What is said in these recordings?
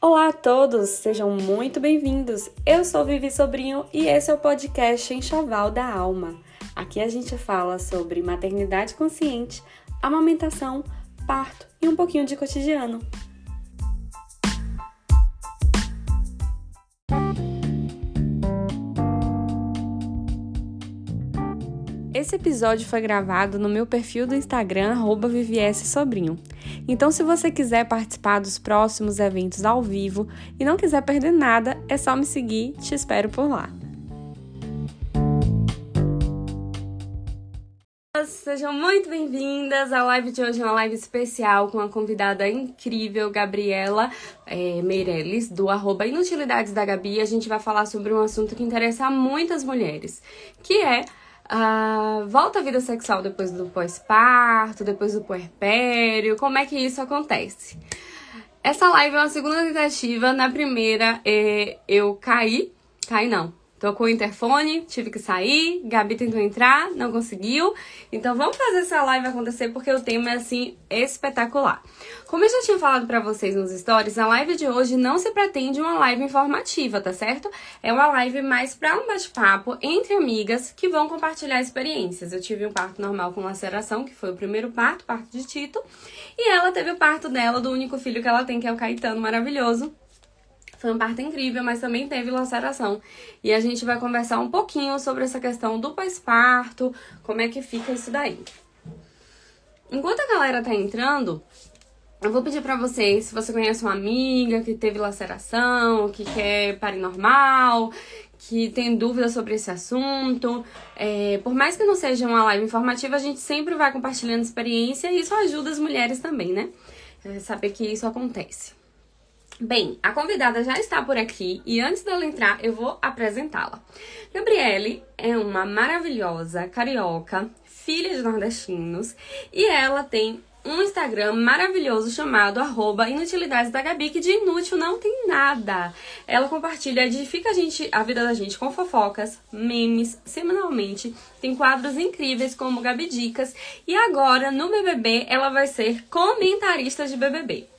Olá a todos, sejam muito bem-vindos. Eu sou Vivi Sobrinho e esse é o podcast Enxoval da Alma. Aqui a gente fala sobre maternidade consciente, amamentação, parto e um pouquinho de cotidiano. Esse episódio foi gravado no meu perfil do Instagram, @vvssobrinho. Então, se você quiser participar dos próximos eventos ao vivo e não quiser perder nada, é só me seguir, te espero por lá. Sejam muito bem-vindas! A live de hoje é uma live especial com a convidada incrível, Gabriela é, Meirelles, do arroba Inutilidades da Gabi. A gente vai falar sobre um assunto que interessa a muitas mulheres, que é a volta à vida sexual depois do pós-parto, depois do puerpério, como é que isso acontece? Essa live é uma segunda tentativa. Na primeira, é, eu caí. Caí não. Tocou o interfone, tive que sair, Gabi tentou entrar, não conseguiu. Então vamos fazer essa live acontecer porque o tema é assim espetacular. Como eu já tinha falado para vocês nos stories, a live de hoje não se pretende uma live informativa, tá certo? É uma live mais para um bate-papo entre amigas que vão compartilhar experiências. Eu tive um parto normal com laceração, que foi o primeiro parto, parto de Tito, e ela teve o parto dela do único filho que ela tem, que é o Caetano maravilhoso, foi um parto incrível, mas também teve laceração. E a gente vai conversar um pouquinho sobre essa questão do pós-parto, como é que fica isso daí. Enquanto a galera tá entrando, eu vou pedir para vocês, se você conhece uma amiga que teve laceração, que quer parir normal, que tem dúvidas sobre esse assunto, é, por mais que não seja uma live informativa, a gente sempre vai compartilhando experiência e isso ajuda as mulheres também, né? É saber que isso acontece. Bem, a convidada já está por aqui e antes dela entrar, eu vou apresentá-la. Gabriele é uma maravilhosa carioca, filha de nordestinos, e ela tem um Instagram maravilhoso chamado arroba Inutilidades da Gabi, que de inútil não tem nada. Ela compartilha, edifica a, gente, a vida da gente com fofocas, memes, semanalmente. Tem quadros incríveis como Gabi Dicas. E agora, no BBB, ela vai ser comentarista de BBB.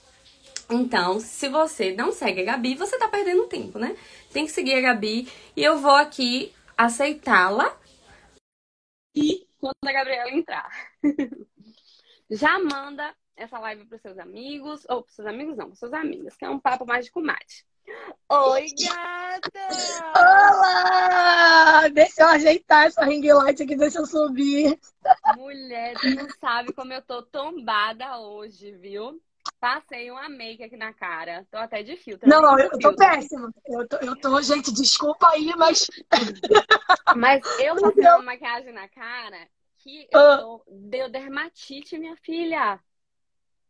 Então, se você não segue a Gabi, você tá perdendo tempo, né? Tem que seguir a Gabi e eu vou aqui aceitá-la. E quando a Gabriela entrar, já manda essa live para seus amigos, ou para seus amigos não, para suas amigas, que é um papo mais de comadre. Oi, gata! Olá! Deixa eu ajeitar essa ring light aqui, deixa eu subir. Mulher, tu não sabe como eu tô tombada hoje, viu? Passei uma make aqui na cara. Tô até de filtro. Não, eu, eu tô péssima. Eu tô, eu tô, gente, desculpa aí, mas. Mas eu passei uma maquiagem na cara que eu ah. tô... deu dermatite, minha filha.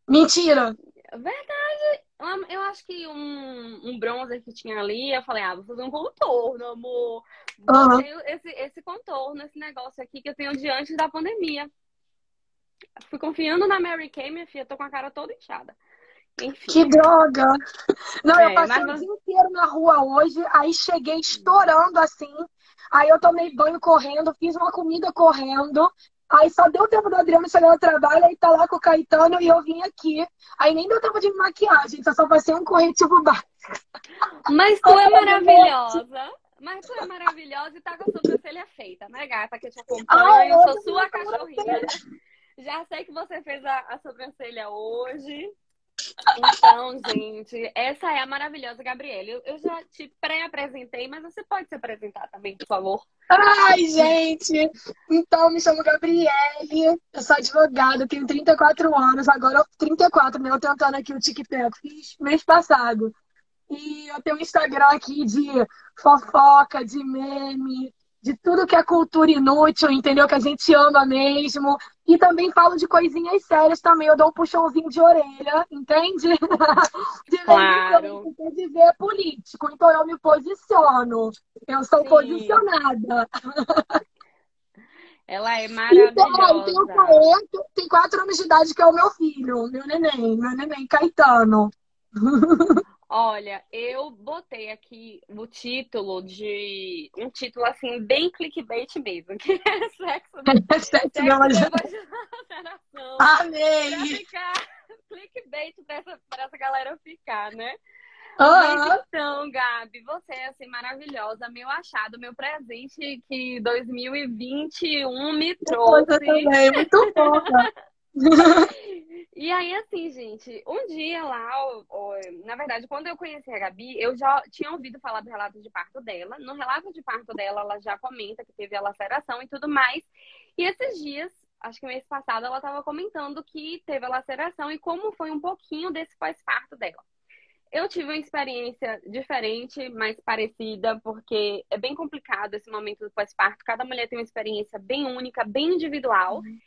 Mentira! Verdade. Eu acho que um, um bronzer que tinha ali, eu falei, ah, vou fazer um contorno, amor. Uhum. Esse, esse contorno, esse negócio aqui que eu tenho de antes da pandemia. Fui confiando na Mary Kay, minha filha, tô com a cara toda inchada. Enfim. Que droga! Não, é, eu passei mas... o dia inteiro na rua hoje, aí cheguei estourando assim. Aí eu tomei banho correndo, fiz uma comida correndo. Aí só deu tempo do Adriano chegar no trabalho, aí tá lá com o Caetano e eu vim aqui. Aí nem deu tempo de maquiagem, só passei um corretivo básico. Mas tu é maravilhosa. Mas tu é maravilhosa e tá com a sobrancelha feita, né, gata? Que eu te acompanho, ah, eu sou sua cachorrinha. Já sei que você fez a, a sobrancelha hoje. Então, gente, essa é a maravilhosa Gabriela. Eu, já te pré-apresentei, mas você pode se apresentar também, por favor. Ai, gente! Então, me chamo Gabriele, eu sou advogada, tenho 34 anos, agora 34, né? Eu tentando aqui o TikTok, fiz mês passado. E eu tenho um Instagram aqui de fofoca, de meme, de tudo que é cultura inútil, entendeu? Que a gente ama mesmo. E também falo de coisinhas sérias também. Eu dou um puxãozinho de orelha, entende? De claro. vez de ver político. Então eu me posiciono. Eu sou Sim. posicionada. Ela é maravilhosa. Então, tem, quatro, tem quatro anos de idade, que é o meu filho, meu neném, meu neném, Caetano. Olha, eu botei aqui o título de. Um título assim, bem clickbait mesmo, que é sexo, é sexo, sexo Amei! Pra ficar clickbait pra essa, pra essa galera ficar, né? Mas então, Gabi, você é assim maravilhosa, meu achado, meu presente que 2021 me trouxe. Também, muito fofa. E aí, assim, gente, um dia lá, na verdade, quando eu conheci a Gabi, eu já tinha ouvido falar do relato de parto dela. No relato de parto dela, ela já comenta que teve a laceração e tudo mais. E esses dias, acho que mês passado, ela estava comentando que teve a laceração e como foi um pouquinho desse pós-parto dela. Eu tive uma experiência diferente, mais parecida, porque é bem complicado esse momento do pós-parto. Cada mulher tem uma experiência bem única, bem individual. Uhum.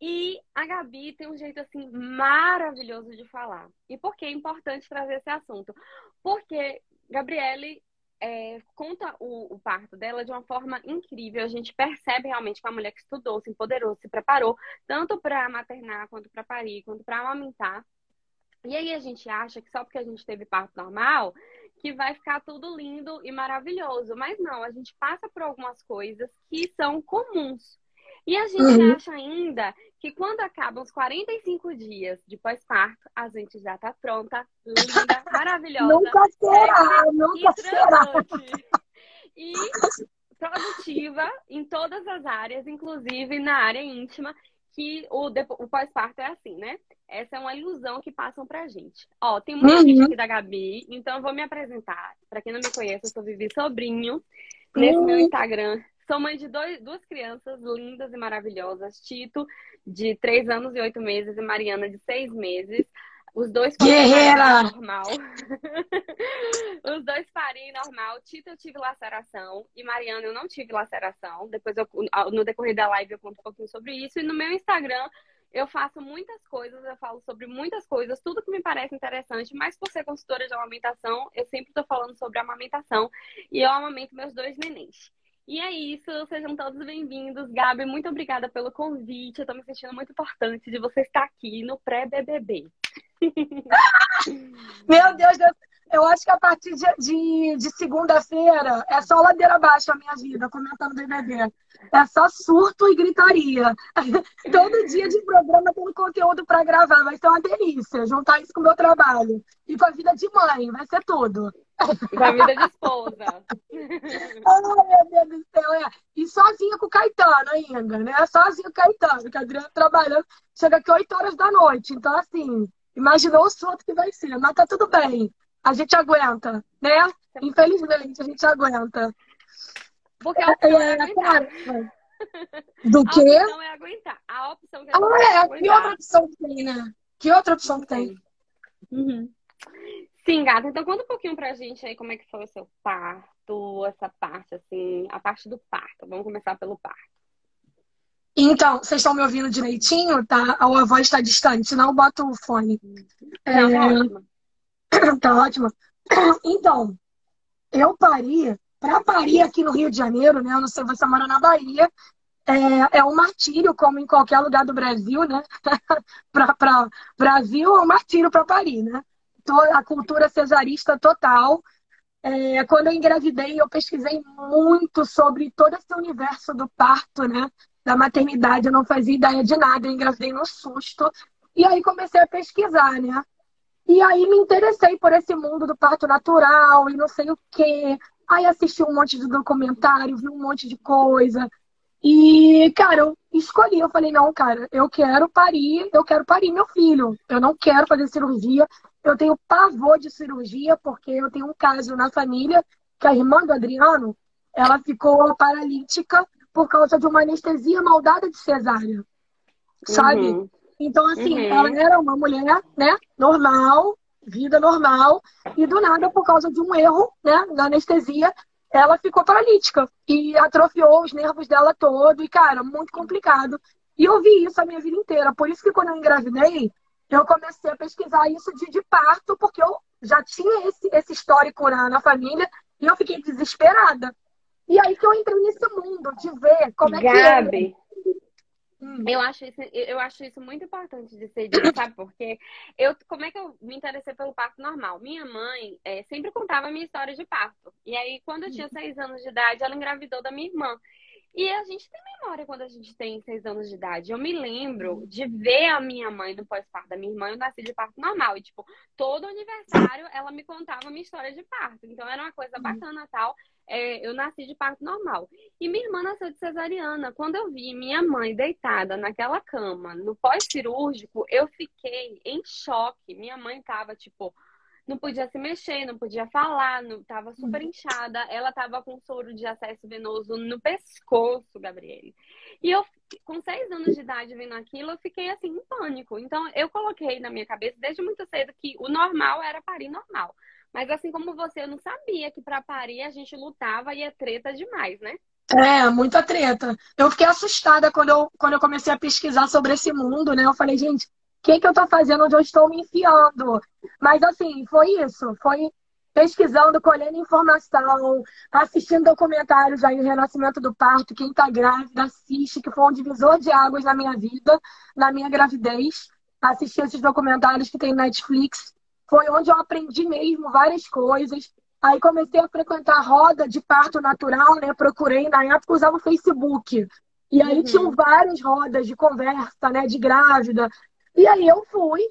E a Gabi tem um jeito assim maravilhoso de falar. E por que é importante trazer esse assunto? Porque Gabriele é, conta o, o, parto dela de uma forma incrível. A gente percebe realmente que é uma mulher que estudou, se empoderou, se preparou, tanto para maternar, quanto para parir, quanto para amamentar. E aí a gente acha que só porque a gente teve parto normal, que vai ficar tudo lindo e maravilhoso. Mas não, a gente passa por algumas coisas que são comuns. E a gente uhum. acha ainda que quando acabam os 45 dias de pós-parto, a gente já tá pronta, linda, maravilhosa. Nunca será, nunca e será. E produtiva em todas as áreas, inclusive na área íntima, que o, o pós-parto é assim, né? Essa é uma ilusão que passam pra gente. Ó, tem muita uhum. gente aqui da Gabi, então eu vou me apresentar. Pra quem não me conhece, eu sou Vivi Sobrinho. Nesse uhum. meu Instagram, sou mãe de dois, duas crianças lindas e maravilhosas. Tito, de três anos e oito meses, e Mariana, de seis meses. Os dois Guerreira! normal. Os dois parem normal. Tito eu tive laceração e Mariana eu não tive laceração. Depois eu, no decorrer da live eu conto um pouquinho sobre isso. E no meu Instagram eu faço muitas coisas, eu falo sobre muitas coisas, tudo que me parece interessante, mas por ser consultora de amamentação, eu sempre estou falando sobre amamentação e eu amamento meus dois nenéns. E é isso, sejam todos bem-vindos. Gabi, muito obrigada pelo convite. Eu estou me sentindo muito importante de você estar aqui no pré-BBB. Meu Deus, eu acho que a partir de, de, de segunda-feira é só ladeira abaixo a minha vida, comentando BBB. É só surto e gritaria. Todo dia de programa tendo conteúdo para gravar. Vai ser uma delícia. Juntar isso com o meu trabalho. E com a vida de mãe. Vai ser tudo. Com a vida de esposa. Ai, meu Deus do céu. É. E sozinha com o Caetano ainda, né? Sozinha com o Caetano, que a Adriana trabalhando. Chega aqui 8 horas da noite. Então, assim, imaginou o surto que vai ser. Mas tá tudo bem. A gente aguenta, né? Infelizmente, a gente aguenta. Porque a opção é, é aguentar. Do quê? A opção é aguentar. A opção que ah, é, é Que outra opção tem, né? Que outra opção tem? Uhum. Sim, gata. Então conta um pouquinho pra gente aí como é que foi o seu parto, essa parte, assim, a parte do parto. Vamos começar pelo parto. Então, vocês estão me ouvindo direitinho, tá? Ou a voz está distante, senão eu boto o fone. Não, tá é... tá ótimo. tá ótimo. Então, eu pari para parir aqui no Rio de Janeiro, né? Eu não sei, você mora na Bahia. É, é um martírio, como em qualquer lugar do Brasil, né? para Brasil é um martírio para parir, né? A cultura cesarista total. É, quando eu engravidei, eu pesquisei muito sobre todo esse universo do parto, né? Da maternidade, eu não fazia ideia de nada, eu engravidei no susto. E aí comecei a pesquisar, né? E aí me interessei por esse mundo do parto natural e não sei o quê. Aí assisti um monte de documentário, vi um monte de coisa. E, cara, eu escolhi, eu falei, não, cara, eu quero parir, eu quero parir meu filho. Eu não quero fazer cirurgia. Eu tenho pavor de cirurgia, porque eu tenho um caso na família que a irmã do Adriano, ela ficou paralítica por causa de uma anestesia maldada de cesárea. Sabe? Uhum. Então, assim, uhum. ela era uma mulher, né, normal, vida normal, e do nada, por causa de um erro, né, na anestesia, ela ficou paralítica e atrofiou os nervos dela todo, e, cara, muito complicado. E eu vi isso a minha vida inteira. Por isso que quando eu engravidei, eu comecei a pesquisar isso de, de parto, porque eu já tinha esse, esse histórico na, na família, e eu fiquei desesperada. E aí que eu entrei nesse mundo de ver como é Gabi. que é. Hum. Eu, acho isso, eu acho isso muito importante de ser dito, sabe? Porque eu, como é que eu me interessei pelo parto normal? Minha mãe é, sempre contava a minha história de parto. E aí, quando eu tinha hum. seis anos de idade, ela engravidou da minha irmã. E a gente tem memória quando a gente tem seis anos de idade. Eu me lembro de ver a minha mãe no pós-parto da minha irmã, eu nasci de parto normal. E, tipo, todo aniversário ela me contava uma história de parto. Então era uma coisa bacana tal. É, eu nasci de parto normal. E minha irmã nasceu de cesariana. Quando eu vi minha mãe deitada naquela cama, no pós-cirúrgico, eu fiquei em choque. Minha mãe tava, tipo, não podia se mexer, não podia falar, não, tava super uhum. inchada. Ela tava com soro de acesso venoso no pescoço, Gabriele. E eu, com seis anos de idade vendo aquilo, eu fiquei assim, em pânico. Então, eu coloquei na minha cabeça desde muito cedo que o normal era parir normal. Mas assim como você, eu não sabia que para parir a gente lutava e é treta demais, né? É, muita treta. Eu fiquei assustada quando eu, quando eu comecei a pesquisar sobre esse mundo, né? Eu falei, gente, que, que eu estou fazendo, onde eu estou me enfiando. Mas assim, foi isso. Foi pesquisando, colhendo informação, assistindo documentários aí, o Renascimento do Parto, quem está grávida, assiste, que foi um divisor de águas na minha vida, na minha gravidez. Assisti esses documentários que tem Netflix. Foi onde eu aprendi mesmo várias coisas. Aí comecei a frequentar roda de parto natural, né? Procurei, na época usava o Facebook. E aí uhum. tinham várias rodas de conversa, né? De grávida, e aí eu fui.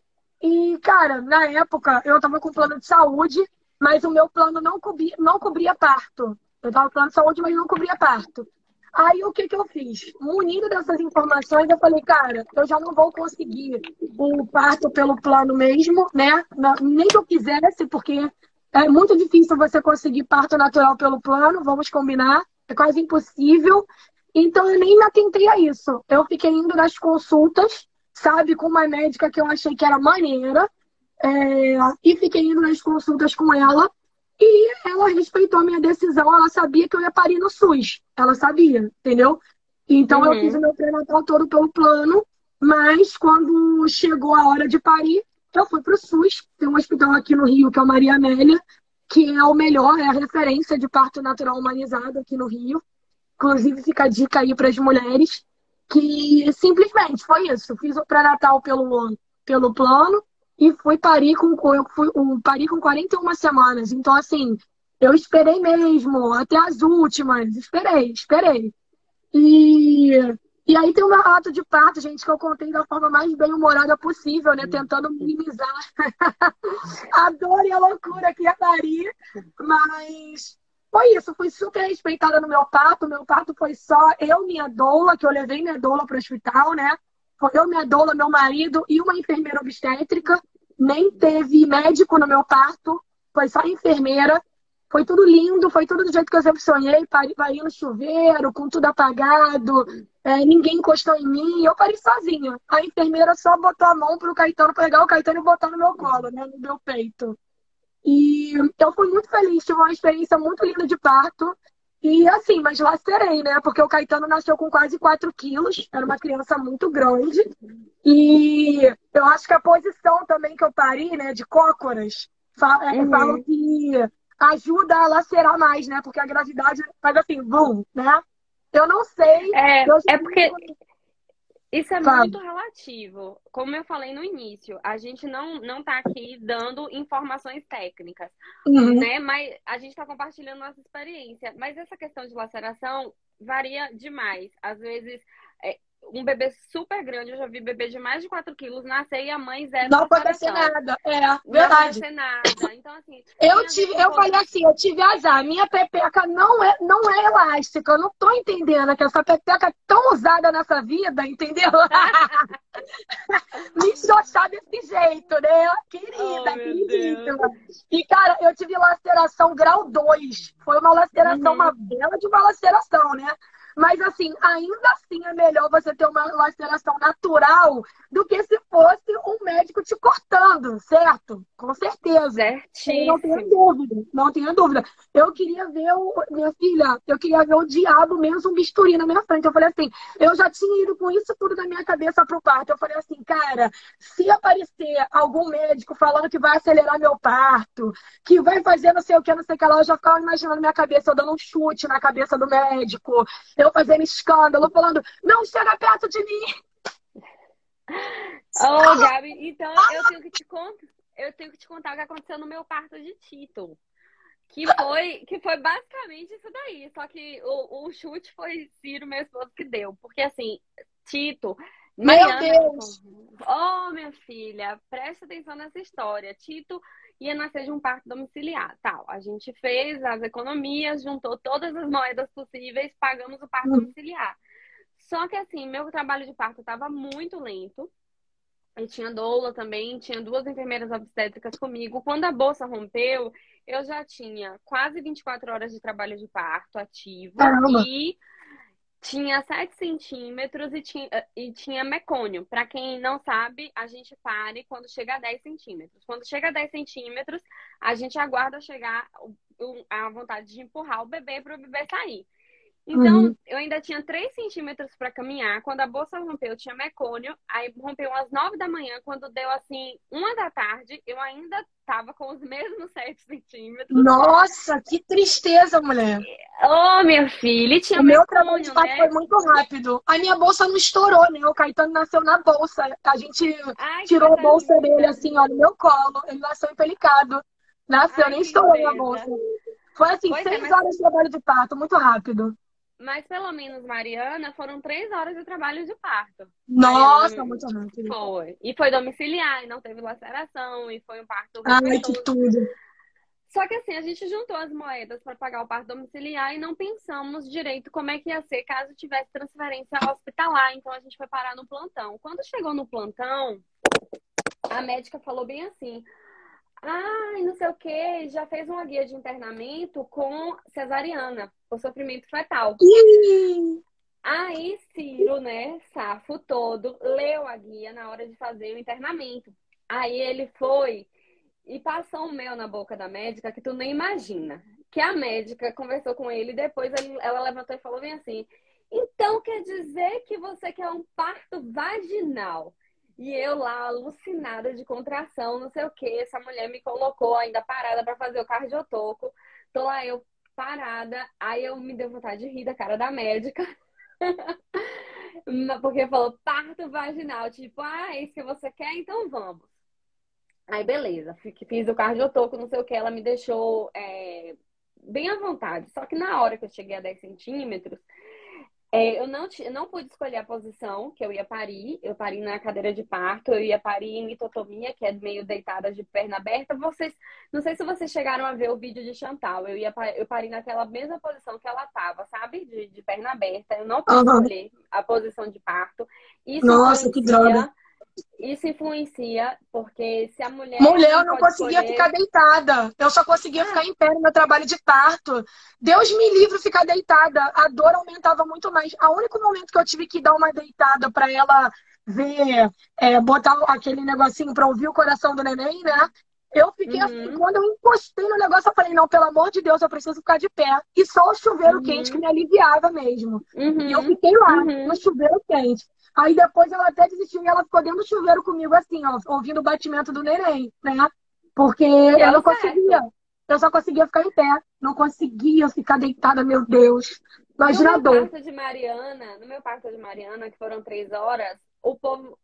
E, cara, na época eu tava com plano de saúde, mas o meu plano não cobria, não cobria parto. Eu tava com plano de saúde, mas não cobria parto. Aí o que, que eu fiz? Munido dessas informações, eu falei, cara, eu já não vou conseguir o parto pelo plano mesmo, né? Nem que eu quisesse, porque é muito difícil você conseguir parto natural pelo plano, vamos combinar. É quase impossível. Então eu nem me atentei a isso. Eu fiquei indo nas consultas sabe, com uma médica que eu achei que era maneira. É, e fiquei indo nas consultas com ela. E ela respeitou a minha decisão. Ela sabia que eu ia parir no SUS. Ela sabia, entendeu? Então uhum. eu fiz o meu pré-natal todo pelo plano. Mas quando chegou a hora de parir, eu fui para o SUS. Tem um hospital aqui no Rio, que é o Maria Amélia, que é o melhor, é a referência de parto natural humanizado aqui no Rio. Inclusive, fica a dica aí para as mulheres que simplesmente foi isso. Fiz o pré-natal pelo, pelo plano e fui parir com, fui, um, parir com 41 semanas. Então, assim, eu esperei mesmo, até as últimas. Esperei, esperei. E, e aí tem um relato de parto, gente, que eu contei da forma mais bem-humorada possível, né? Tentando minimizar a dor e a loucura que ia parir. Mas foi isso, fui super respeitada no meu parto. Meu parto foi só eu, minha doula, que eu levei minha doula para o hospital, né? Eu, minha doula, meu marido e uma enfermeira obstétrica. Nem teve médico no meu parto, foi só enfermeira. Foi tudo lindo, foi tudo do jeito que eu sempre sonhei. Parei no chuveiro, com tudo apagado, é, ninguém encostou em mim. Eu parei sozinha. A enfermeira só botou a mão pro Caetano pegar o Caetano e botar no meu colo, né? No meu peito. E eu fui muito feliz, tive uma experiência muito linda de parto. E assim, mas lacerei, né? Porque o Caetano nasceu com quase 4 quilos, era uma criança muito grande. E eu acho que a posição também que eu pari, né, de cócoras, é, uhum. falo que ajuda a lacerar mais, né? Porque a gravidade faz assim, bum, né? Eu não sei. É, eu é porque isso é Sabe? muito relativo. Como eu falei no início, a gente não, não tá aqui dando informações técnicas, uhum. né? Mas a gente está compartilhando nossa experiência. Mas essa questão de laceração varia demais. Às vezes, um bebê super grande, eu já vi bebê de mais de 4 quilos nascer e a mãe zero. Não acontece nada, é, verdade. Não nada. Então, assim. Eu tive, eu falei assim, eu tive azar. Minha pepeca não é, não é elástica. Eu não tô entendendo que essa pepeca é tão usada nessa vida, entendeu? Me enxoxar desse jeito, né? Querida, oh, queridíssima. E, cara, eu tive laceração grau 2. Foi uma laceração, uhum. uma bela de uma laceração, né? Mas, assim, ainda assim é melhor você ter uma laceração natural do que se fosse um médico te cortando, certo? Com certeza. Certíssimo. Não tenha dúvida, não tenha dúvida. Eu queria ver o. Minha filha, eu queria ver o diabo mesmo um bisturi na minha frente. Eu falei assim, eu já tinha ido com isso tudo na minha cabeça pro parto. Eu falei assim, cara, se aparecer algum médico falando que vai acelerar meu parto, que vai fazer não sei o que, não sei o que lá, eu já ficava imaginando minha cabeça, eu dando um chute na cabeça do médico eu fazendo escândalo, falando, não chega perto de mim. Ô, oh, Gabi, então eu tenho que te contar, eu tenho que te contar o que aconteceu no meu parto de Tito. Que foi, que foi basicamente isso daí. Só que o, o chute foi Ciro, meu esposo, que deu. Porque assim, Tito. Meu Deus! Oh, minha filha, presta atenção nessa história. Tito ia nascer de um parto domiciliar, tal. A gente fez as economias, juntou todas as moedas possíveis, pagamos o parto hum. domiciliar. Só que assim, meu trabalho de parto estava muito lento. Eu tinha doula também, tinha duas enfermeiras obstétricas comigo. Quando a bolsa rompeu, eu já tinha quase 24 horas de trabalho de parto ativo Caramba. e tinha 7 centímetros e tinha, e tinha mecônio. Para quem não sabe, a gente pare quando chega a 10 centímetros. Quando chega a 10 centímetros, a gente aguarda chegar a vontade de empurrar o bebê para o bebê sair. Então, uhum. eu ainda tinha 3 centímetros para caminhar. Quando a bolsa rompeu, eu tinha mecônio. Aí rompeu às 9 da manhã. Quando deu assim, uma da tarde, eu ainda tava com os mesmos 7 centímetros. Nossa, que tristeza, mulher. Ô, oh, minha filha, tinha O meu trabalho de parto né? foi muito rápido. A minha bolsa não estourou, né? O Caetano nasceu na bolsa. A gente Ai, tirou a bolsa dele assim, ó, no meu colo. Ele nasceu empelicado. Nasceu, Ai, nem estourou a bolsa. Foi assim, pois 6 é, mas... horas de trabalho de parto, muito rápido. Mas pelo menos, Mariana, foram três horas de trabalho de parto. Nossa, Mariana, muito rápido. Foi. E foi domiciliar, e não teve laceração, e foi um parto. Ai, que tudo. Só que assim, a gente juntou as moedas para pagar o parto domiciliar e não pensamos direito como é que ia ser caso tivesse transferência hospitalar. Então a gente foi parar no plantão. Quando chegou no plantão, a médica falou bem assim: ai, não sei o que, já fez uma guia de internamento com cesariana, o sofrimento fetal. Aí Ciro, né, safo todo, leu a guia na hora de fazer o internamento. Aí ele foi e passou um mel na boca da médica que tu nem imagina. Que a médica conversou com ele e depois ela levantou e falou bem assim: então quer dizer que você quer um parto vaginal? E eu lá, alucinada de contração, não sei o que. Essa mulher me colocou ainda parada para fazer o cardiotoco. Tô lá eu parada. Aí eu me deu vontade de rir da cara da médica. Porque falou parto vaginal. Tipo, ah, é isso que você quer? Então vamos. Aí beleza, fiz o cardiotoco, não sei o que. Ela me deixou é, bem à vontade. Só que na hora que eu cheguei a 10 centímetros, é, eu não, eu não pude escolher a posição que eu ia parir. Eu pari na cadeira de parto, eu ia parir em mitotomia, que é meio deitada de perna aberta. Vocês, não sei se vocês chegaram a ver o vídeo de Chantal. Eu ia eu pari naquela mesma posição que ela estava, sabe? De, de, perna aberta. Eu não pude uhum. escolher a posição de parto. Isso Nossa, que droga! Isso influencia, porque se a mulher. Mulher, eu não conseguia escolher... ficar deitada. Eu só conseguia ah. ficar em pé no meu trabalho de parto. Deus me livre ficar deitada. A dor aumentava muito mais. O único momento que eu tive que dar uma deitada para ela ver, é, botar aquele negocinho para ouvir o coração do neném, né? Eu fiquei assim, uhum. assim, quando eu encostei no negócio, eu falei, não, pelo amor de Deus, eu preciso ficar de pé. E só o chuveiro uhum. quente que me aliviava mesmo. Uhum. E eu fiquei lá, uhum. no chuveiro quente. Aí depois ela até desistiu e ela ficou dentro do chuveiro comigo, assim, ó, ouvindo o batimento do neném, né? Porque eu não conseguia. Eu só conseguia ficar em pé. Não conseguia ficar deitada, meu Deus. Imagina no meu parto de Mariana, no meu parto de Mariana, que foram três horas, o povo.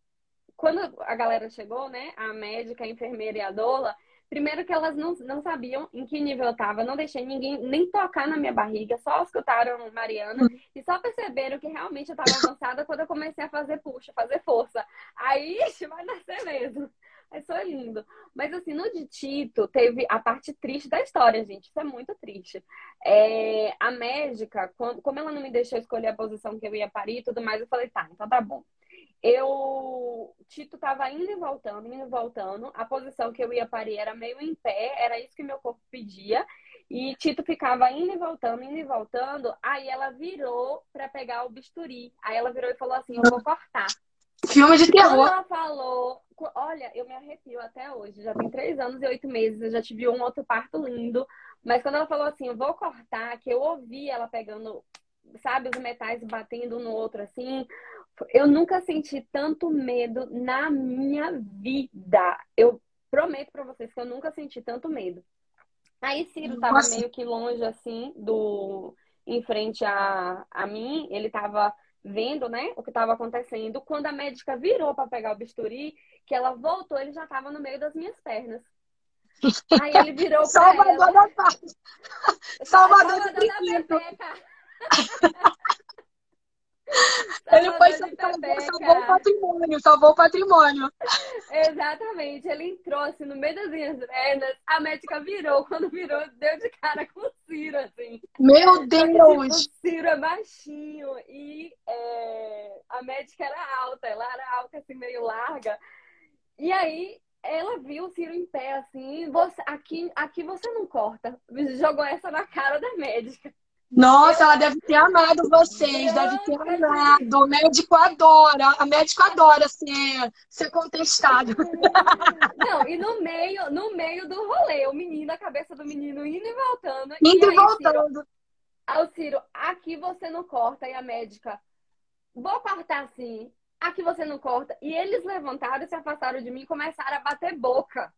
Quando a galera chegou, né? A médica, a enfermeira e a doula, Primeiro que elas não, não sabiam em que nível eu tava, não deixei ninguém nem tocar na minha barriga, só escutaram Mariana e só perceberam que realmente eu tava avançada quando eu comecei a fazer puxa, fazer força. Aí, vai nascer mesmo. Aí foi lindo. Mas assim, no de Tito, teve a parte triste da história, gente. Isso é muito triste. É, a médica, como ela não me deixou escolher a posição que eu ia parir e tudo mais, eu falei, tá, então tá bom eu Tito estava indo e voltando, indo e voltando. A posição que eu ia parir era meio em pé, era isso que meu corpo pedia. E Tito ficava indo e voltando, indo e voltando. Aí ela virou para pegar o bisturi. Aí ela virou e falou assim: Eu vou cortar. Filme de terror. Quando ela falou, olha, eu me arrepio até hoje. Já tem três anos e oito meses. Eu já tive um outro parto lindo. Mas quando ela falou assim, eu vou cortar, que eu ouvi ela pegando, sabe, os metais batendo um no outro assim. Eu nunca senti tanto medo na minha vida. Eu prometo para vocês que eu nunca senti tanto medo. Aí Ciro tava Nossa. meio que longe assim do em frente a, a mim, ele tava vendo, né, o que estava acontecendo. Quando a médica virou para pegar o bisturi, que ela voltou, ele já estava no meio das minhas pernas. Aí ele virou Salvador ela. da. Salvador, Salvador da. Pepeca. Ele foi Salvador de salvou, o patrimônio, salvou o patrimônio. Exatamente. Ele entrou assim no meio das linhas retas, a médica virou. Quando virou, deu de cara com o Ciro, assim. Meu tipo, Deus! o Ciro é baixinho e é, a médica era alta, ela era alta, assim, meio larga. E aí ela viu o Ciro em pé, assim, você, aqui, aqui você não corta. Jogou essa na cara da médica. Nossa, ela deve ter amado vocês, deve ter amado. O médico adora, a médico adora ser, ser contestado. Não, e no meio, no meio do rolê, o menino, a cabeça do menino indo e voltando. Indo e aí, voltando. Ciro, o Ciro, aqui você não corta. E a médica, vou cortar sim. Aqui você não corta. E eles levantaram, se afastaram de mim e começaram a bater boca.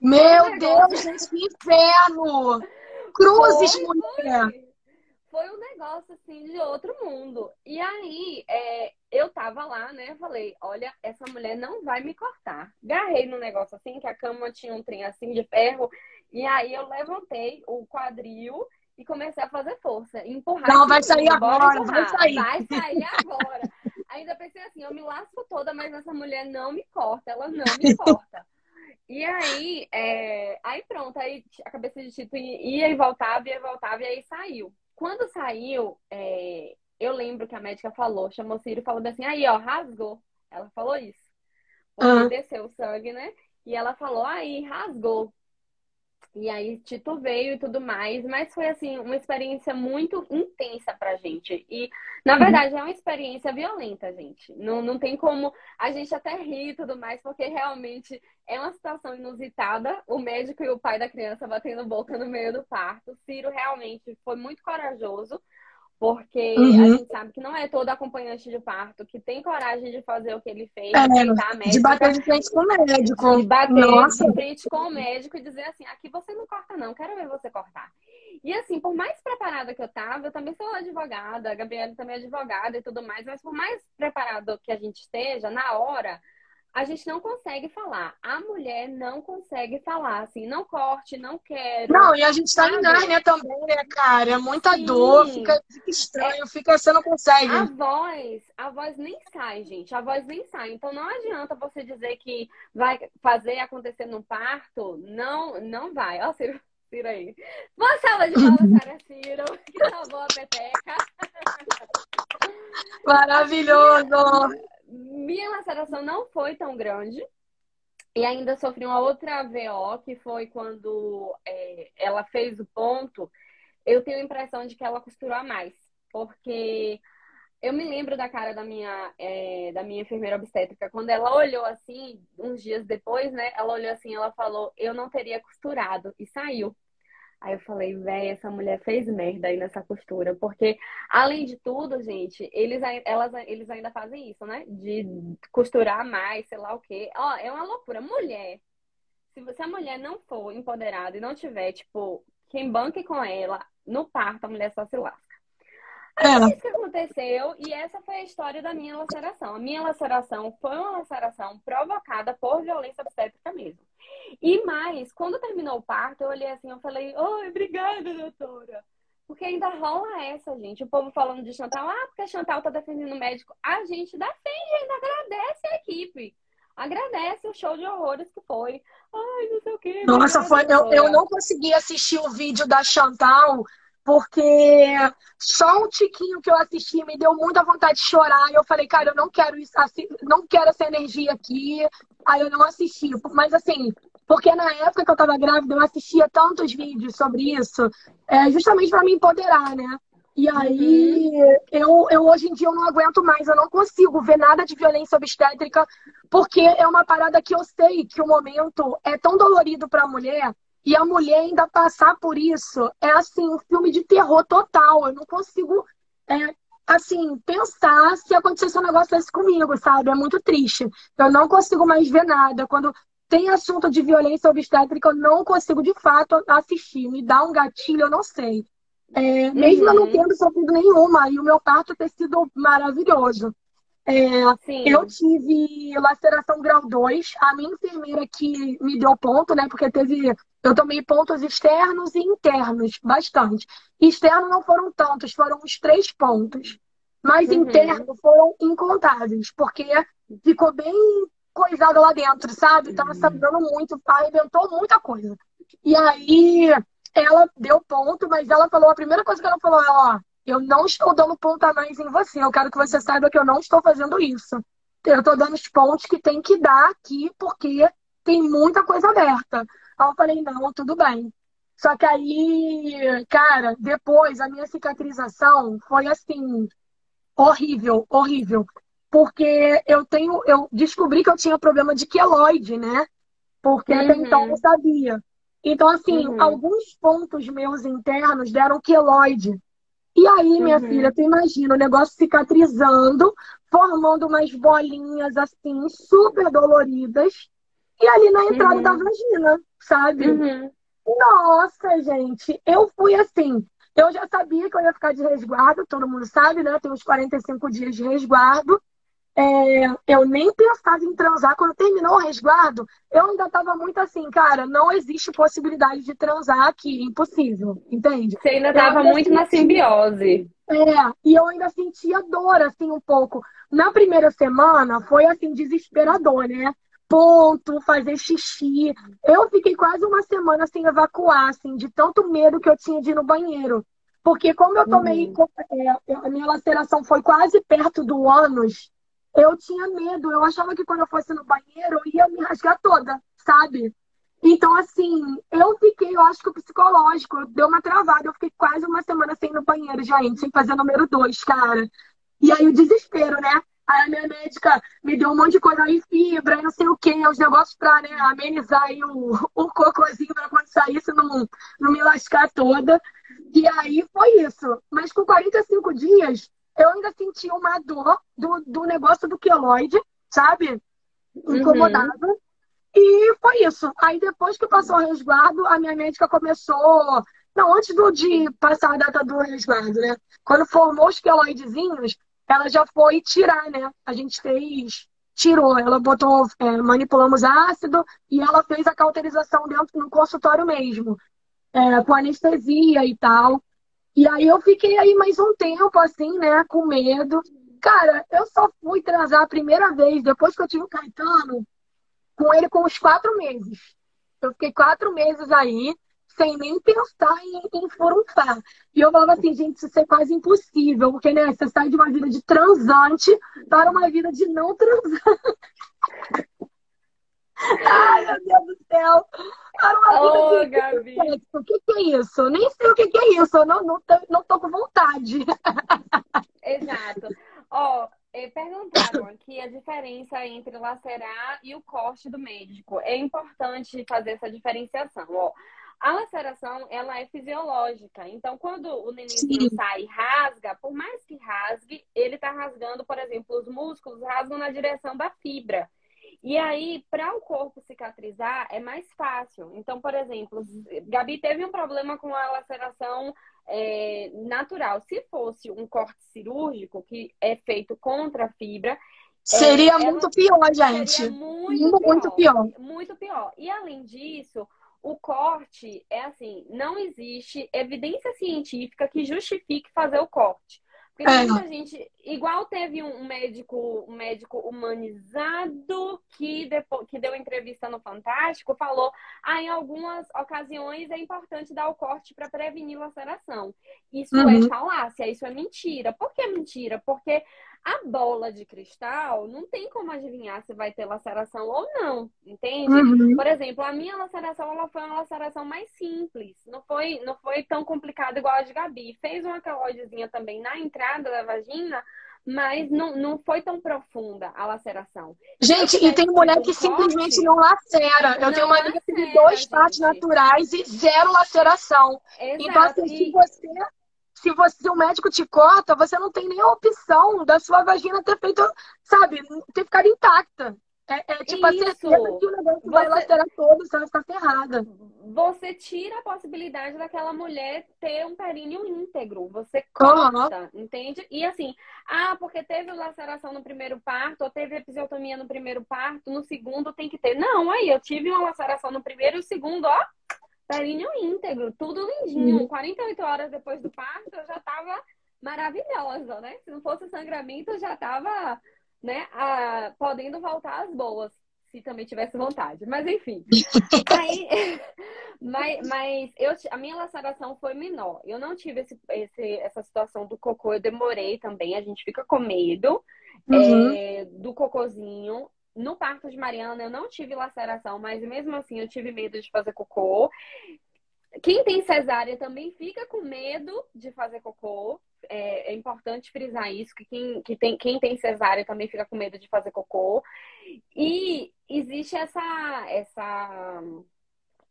Meu Deus, gente, que inferno! Cruzes, Foi, mulher! foi. Foi um negócio assim de outro mundo. E aí, é, eu tava lá, né? Falei, olha, essa mulher não vai me cortar. Garrei no negócio assim, que a cama tinha um trem assim de ferro. E aí eu levantei o quadril e comecei a fazer força. Empurrar. Não, vai sair agora, vai sair. Vai sair agora. Ainda pensei assim, eu me lasco toda, mas essa mulher não me corta, ela não me corta. E aí, é, aí pronto, aí a cabeça de Tito ia e voltava, ia e voltava, e aí saiu. Quando saiu, é, eu lembro que a médica falou, chamou o Ciro e falou assim, aí ó, rasgou. Ela falou isso. Porque Ah. desceu o sangue, né? E ela falou, aí, rasgou. E aí Tito veio e tudo mais, mas foi assim, uma experiência muito intensa pra gente. E, na Uhum. verdade, é uma experiência violenta, gente. Não, não tem como a gente até rir e tudo mais, porque realmente é uma situação inusitada. O médico e o pai da criança batendo boca no meio do parto. Ciro realmente foi muito corajoso, porque Uhum. a gente sabe que não é todo acompanhante de parto que tem coragem de fazer o que ele fez, É, de tentar a De médica bater de frente com o médico. de bater Nossa. de frente com o médico e dizer assim, aqui você não corta não, quero ver você cortar. E assim, por mais preparada que eu tava, eu também sou advogada, a Gabriela também é advogada e tudo mais, mas por mais preparado que a gente esteja, na hora, a gente não consegue falar. A mulher não consegue falar, assim, não corte, não quero. Não, e a gente tá em? Nárnia também, né, cara? É muita Sim. dor, fica, fica estranho, fica, você não consegue. A voz, a voz nem sai, gente. A voz nem sai. Então não adianta você dizer que vai fazer acontecer no parto. Não, não vai. Ó, Ciro, Ciro aí. Uma salva de palmas para Ciro, que salvou a peteca. Maravilhoso! Minha laceração não foi tão grande. E ainda sofri uma outra VO, que foi quando é, ela fez o ponto. Eu tenho a impressão de que ela costurou a mais. Porque eu me lembro da cara da minha, é, da minha enfermeira obstétrica. Quando ela olhou assim, uns dias depois, né? Ela olhou assim, ela falou, eu não teria costurado. E saiu. Aí eu falei, véi, essa mulher fez merda aí nessa costura. Porque, além de tudo, gente, eles, elas, eles ainda fazem isso, né? De costurar mais, sei lá o quê. Ó, é uma loucura. Mulher, se a mulher não for empoderada e não tiver, tipo, quem banque com ela, no parto, a mulher só se lasca. É, Isso que aconteceu, e essa foi a história da minha laceração. A minha laceração foi uma laceração provocada por violência obstétrica mesmo. E mais, quando terminou o parto, eu olhei assim, eu falei, oi, obrigada, doutora. Porque ainda rola essa, gente. O povo falando de Chantal, ah, porque a Chantal tá defendendo o médico. A gente defende, ainda agradece a equipe. Agradece o show de horrores que foi. Ai, não sei o quê. Nossa, foi, eu, eu não consegui assistir o vídeo da Chantal porque só um tiquinho que eu assisti me deu muita vontade de chorar. E eu falei, cara, eu não quero isso, não quero essa energia aqui. Aí eu não assisti. Mas assim, porque na época que eu tava grávida, eu assistia tantos vídeos sobre isso, é, justamente para me empoderar, né? E aí, eu, eu hoje em dia eu não aguento mais, eu não consigo ver nada de violência obstétrica, porque é uma parada que eu sei que o momento é tão dolorido para a mulher, e a mulher ainda passar por isso é assim, um filme de terror total. Eu não consigo, é, assim, pensar se acontecesse um negócio desse comigo, sabe? É muito triste. Eu não consigo mais ver nada. Quando tem assunto de violência obstétrica, eu não consigo de fato assistir. Me dá um gatilho, eu não sei. É, mesmo eu não Uhum. tendo sofrido nenhuma, e o meu parto ter sido maravilhoso. É, eu tive laceração grau 2. A minha enfermeira que me deu ponto, né? Porque teve. Eu tomei pontos externos e internos, bastante. Externos não foram tantos, foram uns três pontos. Mas uhum. internos foram incontáveis, porque ficou bem coisado lá dentro, sabe? Tava uhum. sangrando muito, arrebentou muita coisa. E aí ela deu ponto, mas ela falou, a primeira coisa que ela falou é, ó, eu não estou dando mais em você. Eu quero que você saiba que eu não estou fazendo isso. Eu estou dando os pontos que tem que dar aqui, porque tem muita coisa aberta. Aí eu falei, não, tudo bem. Só que aí, cara, depois a minha cicatrização foi assim, horrível, horrível. Porque eu tenho, eu descobri que eu tinha problema de queloide, né? Porque uhum. até então eu não sabia. Então, assim, uhum. alguns pontos meus internos deram queloide. E aí, minha uhum. filha, tu imagina o negócio cicatrizando, formando umas bolinhas assim, super doloridas, e ali na entrada uhum. da vagina, sabe? Uhum. Nossa, gente, eu fui assim. Eu já sabia que eu ia ficar de resguardo, todo mundo sabe, né? Tem uns 45 dias de resguardo. É, eu nem pensava em transar. Quando terminou o resguardo, eu ainda estava muito assim, cara, não existe possibilidade de transar aqui, impossível, entende? Você ainda estava muito na simbiose. É, e eu ainda sentia dor, assim, um pouco. Na primeira semana, foi, assim, desesperador, né? Ponto, fazer xixi. Eu fiquei quase uma semana sem evacuar, assim, de tanto medo que eu tinha de ir no banheiro. Porque como eu tomei, uhum. é, a minha laceração foi quase perto do ânus, eu tinha medo. Eu achava que quando eu fosse no banheiro, eu ia me rasgar toda, sabe? Então, assim, eu fiquei, eu acho que o psicológico deu uma travada. Eu fiquei quase uma semana sem ir no banheiro, gente, sem fazer número dois, cara. E aí o desespero, né? Aí a minha médica me deu um monte de coisa aí, fibra, não sei o quê, os negócios pra né, amenizar aí o, o cocôzinho pra quando saísse não, não me lascar toda. E aí foi isso. Mas com 45 dias, eu ainda senti uma dor do, do negócio do queloide, sabe? Incomodava. Uhum. E foi isso. Aí depois que passou o resguardo, a minha médica começou. Não, antes do, de passar a data do resguardo, né? Quando formou os queloidezinhos, ela já foi tirar, né? A gente fez, tirou, ela botou, é, manipulamos ácido e ela fez a cauterização dentro no consultório mesmo, é, com anestesia e tal. E aí eu fiquei aí mais um tempo, assim, né, com medo. Cara, eu só fui transar a primeira vez, depois que eu tive o Caetano, com ele com uns quatro meses. Eu fiquei quatro meses aí, sem nem pensar em, em furunfar. E eu falava assim, gente, isso é quase impossível, porque, né, você sai de uma vida de transante para uma vida de não transante. Ai, meu Deus do céu. Ô, oh, Gabi. O que, que, é isso? Nem sei o que, que é isso. Eu não, não, tô, não tô com vontade. Exato. Ó, oh, perguntaram aqui a diferença entre lacerar e o corte do médico. É importante fazer essa diferenciação. Ó, a laceração, ela é fisiológica. Então, quando o neném sai e rasga, por mais que rasgue, ele está rasgando, por exemplo, os músculos rasgam na direção da fibra. E aí, para o corpo cicatrizar, é mais fácil. Então, por exemplo, Gabi teve um problema com a laceração é, natural. Se fosse um corte cirúrgico, que é feito contra a fibra, Seria é, muito pior, gente. Seria muito, muito pior, pior. Muito pior. E além disso, o corte é assim, não existe evidência científica que justifique fazer o corte. Porque é. muita gente, igual teve um médico, um médico humanizado que, depois, que deu entrevista no Fantástico, falou: ah, em algumas ocasiões é importante dar o corte para prevenir laceração. Isso é uhum. é falácia, isso é mentira. Por que mentira? Porque a bola de cristal não tem como adivinhar se vai ter laceração ou não, entende? Uhum. Por exemplo, a minha laceração ela foi uma laceração mais simples, não foi, não foi tão complicada igual a de Gabi. Fez uma queloidezinha também na entrada da vagina, mas não, não foi tão profunda a laceração. Gente, e tem mulher que simplesmente não lacera. Eu não tenho uma amiga que tem dois partes naturais e zero laceração. Exato. Então, assim, se você se você o médico te corta, você não tem nem a opção da sua vagina ter feito, sabe, ter ficado intacta. É, é tipo Isso. a certeza que o negócio você... vai lacerar todo, você vai ficar ferrada. Você tira a possibilidade daquela mulher ter um períneo íntegro. Você corta, uhum. entende? E assim, ah, porque teve laceração no primeiro parto, ou teve episiotomia no primeiro parto, no segundo tem que ter. Não, aí eu tive uma laceração no primeiro e o segundo, ó, períneo íntegro, tudo lindinho. Uhum. 48 horas depois do parto, eu já tava maravilhosa, né? Se não fosse sangramento, eu já tava né, a, podendo voltar às boas, se também tivesse vontade. Mas enfim. Aí, mas mas eu, a minha laceração foi menor. Eu não tive esse, esse, essa situação do cocô, eu demorei também. A gente fica com medo uhum. é, do cocôzinho. No parto de Mariana, eu não tive laceração, mas mesmo assim eu tive medo de fazer cocô. Quem tem cesárea também fica com medo de fazer cocô é, é, importante frisar isso, que quem, que tem, quem tem cesárea também fica com medo de fazer cocô. E existe essa, essa,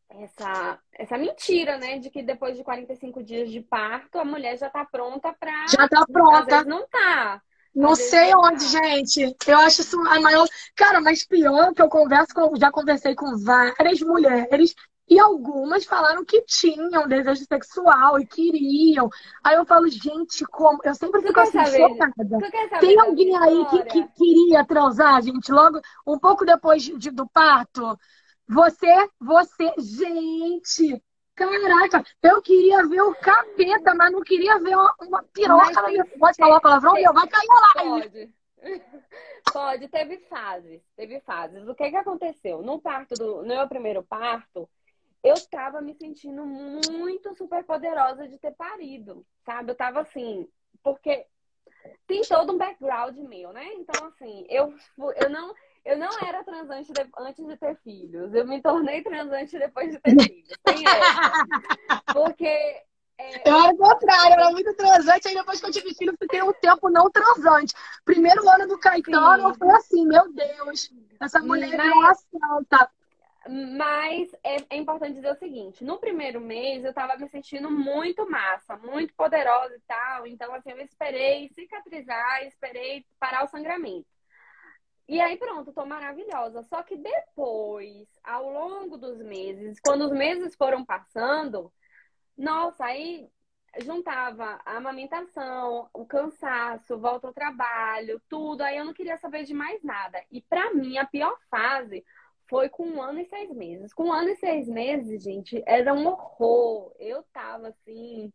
essa, essa mentira, né? De que depois de 45 dias de parto, a mulher já tá pronta pra. Já tá pronta. não tá. Não sei onde, gente. Eu acho isso a maior. Cara, mas pior que eu converso com. Já conversei com várias mulheres e algumas falaram que tinham desejo sexual e queriam. Aí eu falo, gente, como. Eu sempre fico assim, chocada. Tem alguém aí que, que, queria transar, gente, logo um pouco depois de, do parto? Você, você, gente, caraca, eu queria ver o capeta, mas não queria ver uma, uma piroca na minha. Pode falar palavrão? Tem, vai cair lá. Pode. Pode, teve fases, teve fases. O que que aconteceu? No parto do, no meu primeiro parto, eu tava me sentindo muito super poderosa de ter parido, sabe? Eu tava assim, porque tem todo um background meu, né? Então, assim, eu, eu não. Eu não era transante de, antes de ter filhos. Eu me tornei transante depois de ter filhos. Tem essa. Porque é... Eu era o contrário, eu era muito transante, aí depois que eu tive filho, fiquei um tempo não transante. Primeiro ano do Caetano, Sim. foi assim, meu Deus, essa mulher Mas... é uma santa. Mas é, é, importante dizer o seguinte: no primeiro mês eu tava me sentindo muito massa, muito poderosa e tal. Então, assim, eu esperei cicatrizar, esperei parar o sangramento. E aí, pronto, tô maravilhosa. Só que depois, ao longo dos meses, quando os meses foram passando, nossa, aí juntava a amamentação, o cansaço, volta ao trabalho, tudo. Aí eu não queria saber de mais nada. E para mim, a pior fase foi com um ano e seis meses. Com um ano e seis meses, gente, era um horror. Eu tava assim,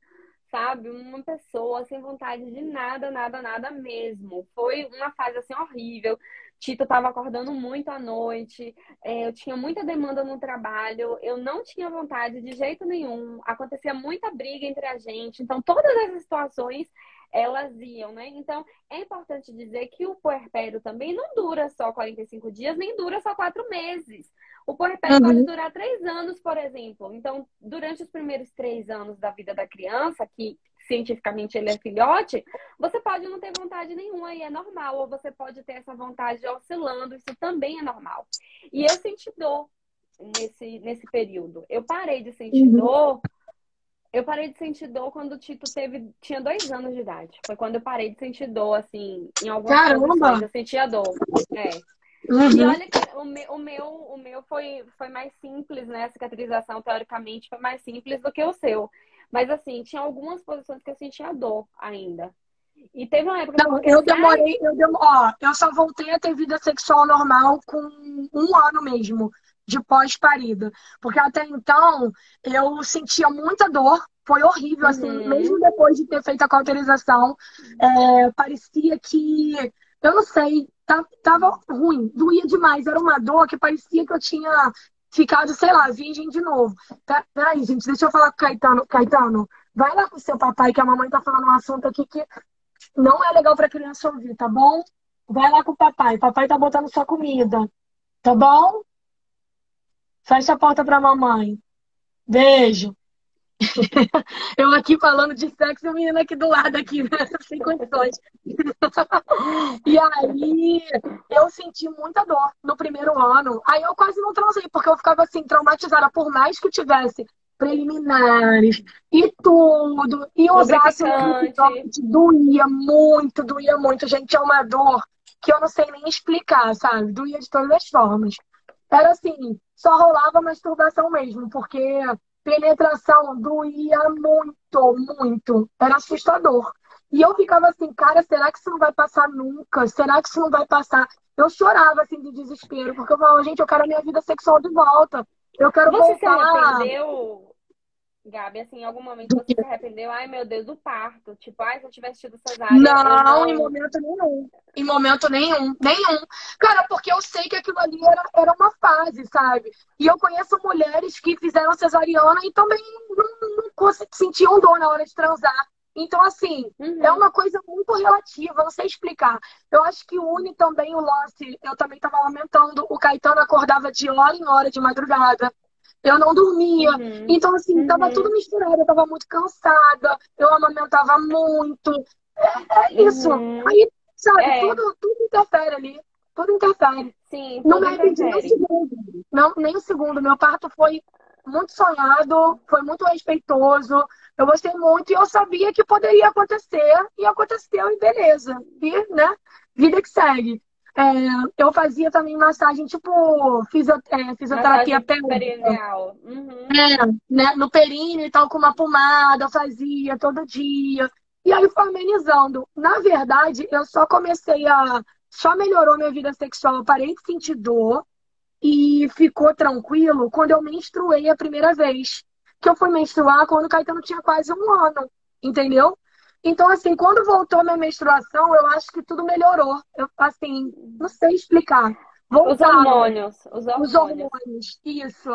sabe, uma pessoa sem vontade de nada, nada, nada mesmo. Foi uma fase assim horrível. Tito estava acordando muito à noite, é, eu tinha muita demanda no trabalho, eu não tinha vontade de jeito nenhum, acontecia muita briga entre a gente. Então, todas essas situações elas iam, né? Então, é importante dizer que o puerpério também não dura só 45 dias, nem dura só quatro meses. O puerpério uhum. pode durar três anos, por exemplo. Então, durante os primeiros três anos da vida da criança, que cientificamente ele é filhote, você pode não ter vontade nenhuma e é normal, ou você pode ter essa vontade oscilando, isso também é normal. E eu senti dor nesse, nesse período. Eu parei de sentir uhum. dor eu parei de sentir dor quando o Tito teve, tinha dois anos de idade. Foi quando eu parei de sentir dor, assim, em algumas Caramba! eu sentia dor. É. Uhum. E olha que o meu, o meu, o meu foi, foi mais simples, né? A cicatrização, teoricamente, foi mais simples do que o seu. Mas, assim, tinha algumas posições que eu sentia dor ainda. E teve uma época. Não, eu demorei, eu dem... ó, eu só voltei a ter vida sexual normal com um ano mesmo de pós-parida. Porque até então eu sentia muita dor, foi horrível, assim, uhum. mesmo depois de ter feito a cauterização, é, parecia que, eu não sei, tava ruim, doía demais, era uma dor que parecia que eu tinha ficado, sei lá, virgem de novo. Peraí, gente, deixa eu falar com o Caetano. Caetano, vai lá com o seu papai, que a mamãe tá falando um assunto aqui que não é legal pra criança ouvir, tá bom? Vai lá com o papai, papai tá botando sua comida, tá bom? Fecha a porta pra mamãe. Beijo. Eu aqui falando de sexo e o menino aqui do lado, aqui, né? sem condições. E aí, eu senti muita dor no primeiro ano. Aí eu quase não transei, porque eu ficava assim, traumatizada, por mais que tivesse preliminares e tudo, e usasse muito doía muito, doía muito. Gente, é uma dor que eu não sei nem explicar, sabe? Doía de todas as formas. Era assim, só rolava masturbação mesmo, porque penetração doía muito, muito. Era assustador. E eu ficava assim, cara, será que isso não vai passar nunca? Será que isso não vai passar? Eu chorava assim de desespero, porque eu falava, gente, eu quero a minha vida sexual de volta. Eu quero Você voltar. se arrependeu, Gabi, assim, em algum momento você se arrependeu? Ai, meu Deus, do parto. Tipo, ai, se eu tivesse tido cesárea. Não, eu em momento nenhum. Em momento nenhum. Nenhum. Cara, porque eu sei que aquilo ali era, era uma fase, sabe? E eu conheço mulheres que fizeram cesariana e também não, não sentiam dor na hora de transar. Então, assim, Uhum. é uma coisa muito relativa, não sei explicar. Eu acho que une também o lance. Eu também estava lamentando. O Caetano acordava de hora em hora de madrugada. Eu não dormia. Uhum. Então, assim, tava Uhum. tudo misturado. Eu tava muito cansada. Eu amamentava muito. É, é isso. Uhum. Aí, sabe, É. tudo, tudo interfere ali. Tudo interfere. Sim, Não me arrependi nem um interfere. segundo. Não, nem um segundo. Meu parto foi muito sonhado, foi muito respeitoso. Eu gostei muito e eu sabia que poderia acontecer. E aconteceu, e beleza. E, né, vida que segue. É, eu fazia também massagem, tipo, fisio, é, fisioterapia pélvica. perineal. Uhum. É, né, no períneo e tal, com uma pomada, eu fazia todo dia. E aí foi amenizando. Na verdade, eu só comecei a. Só melhorou minha vida sexual. Eu parei de sentir dor e ficou tranquilo quando eu menstruei a primeira vez. Que eu fui menstruar quando o Caetano tinha quase um ano, entendeu? Então, assim, quando voltou minha menstruação, eu acho que tudo melhorou. Eu, assim, não sei explicar. Os Voltaram hormônios. Os os hormônios. hormônios, isso.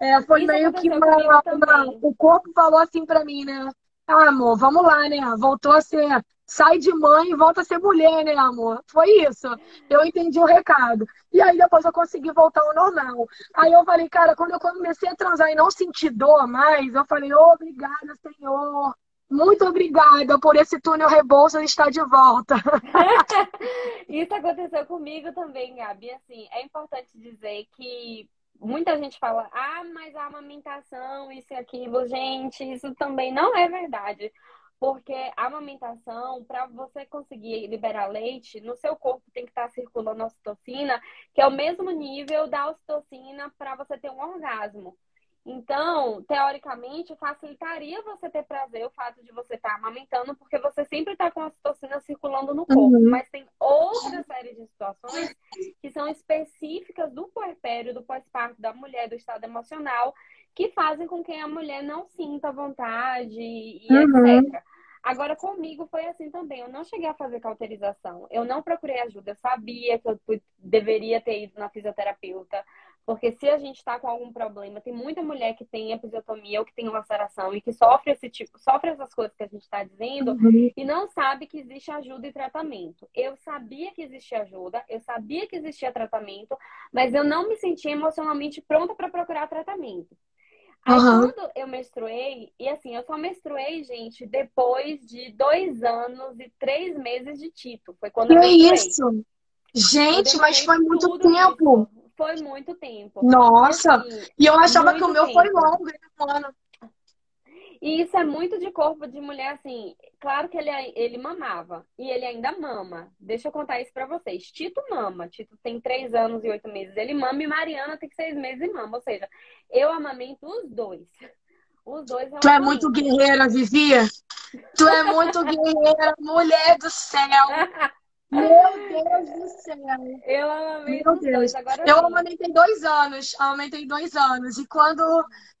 É, foi Isso meio que uma, uma-. O corpo falou assim pra mim, né? Ah, amor, vamos lá, né? Voltou a ser. Sai de mãe e volta a ser mulher, né, amor? Foi isso. Eu entendi o recado. E aí depois eu consegui voltar ao normal. Aí eu falei, cara, quando eu comecei a transar e não senti dor mais, eu falei, obrigada, Senhor. Muito obrigada por esse túnel Rebouças estar de volta. Isso aconteceu comigo também, Gabi. Assim, é importante dizer que muita gente fala, ah, mas a amamentação, isso e aquilo, gente, isso também não é verdade. Porque a amamentação, para você conseguir liberar leite, no seu corpo tem que estar circulando a ocitocina, que é o mesmo nível da ocitocina para você ter um orgasmo. Então, teoricamente, facilitaria você ter prazer o fato de você estar amamentando, porque você sempre está com a ocitocina circulando no corpo. Uhum. Mas tem outra série de situações que são específicas do puerpério, do pós-parto da mulher, do estado emocional, que fazem com que a mulher não sinta vontade e Uhum. etc. Agora, comigo foi assim também. Eu não cheguei a fazer cauterização. Eu não procurei ajuda. Eu sabia que eu deveria ter ido na fisioterapeuta. Porque se a gente está com algum problema, tem muita mulher que tem episiotomia ou que tem laceração e que sofre esse tipo, sofre essas coisas que a gente está dizendo Uhum. e não sabe que existe ajuda e tratamento. Eu sabia que existia ajuda, eu sabia que existia tratamento, mas eu não me sentia emocionalmente pronta para procurar tratamento. Aí Aham. quando eu menstruei, e assim, eu só menstruei, gente, depois de dois anos e três meses de Tito. Foi quando eu Que menstruei. isso? Gente, mas foi muito tempo. isso. Foi muito tempo. Nossa, E, assim, e eu achava que o meu foi tempo. longo, hein, mano. E isso é muito de corpo de mulher, assim. Claro que ele, ele mamava. E ele ainda mama. Deixa eu contar isso pra vocês. Tito mama. Tito tem três anos e oito meses. Ele mama e Mariana tem seis meses e mama. Ou seja, eu amamento os dois. Os dois Tu é muito guerreira, Vivi. Tu é muito guerreira, mulher do céu. Meu Deus do céu. Eu amamento Meu Deus. Agora Eu sim. amamentei dois anos. Amamentei dois anos. E quando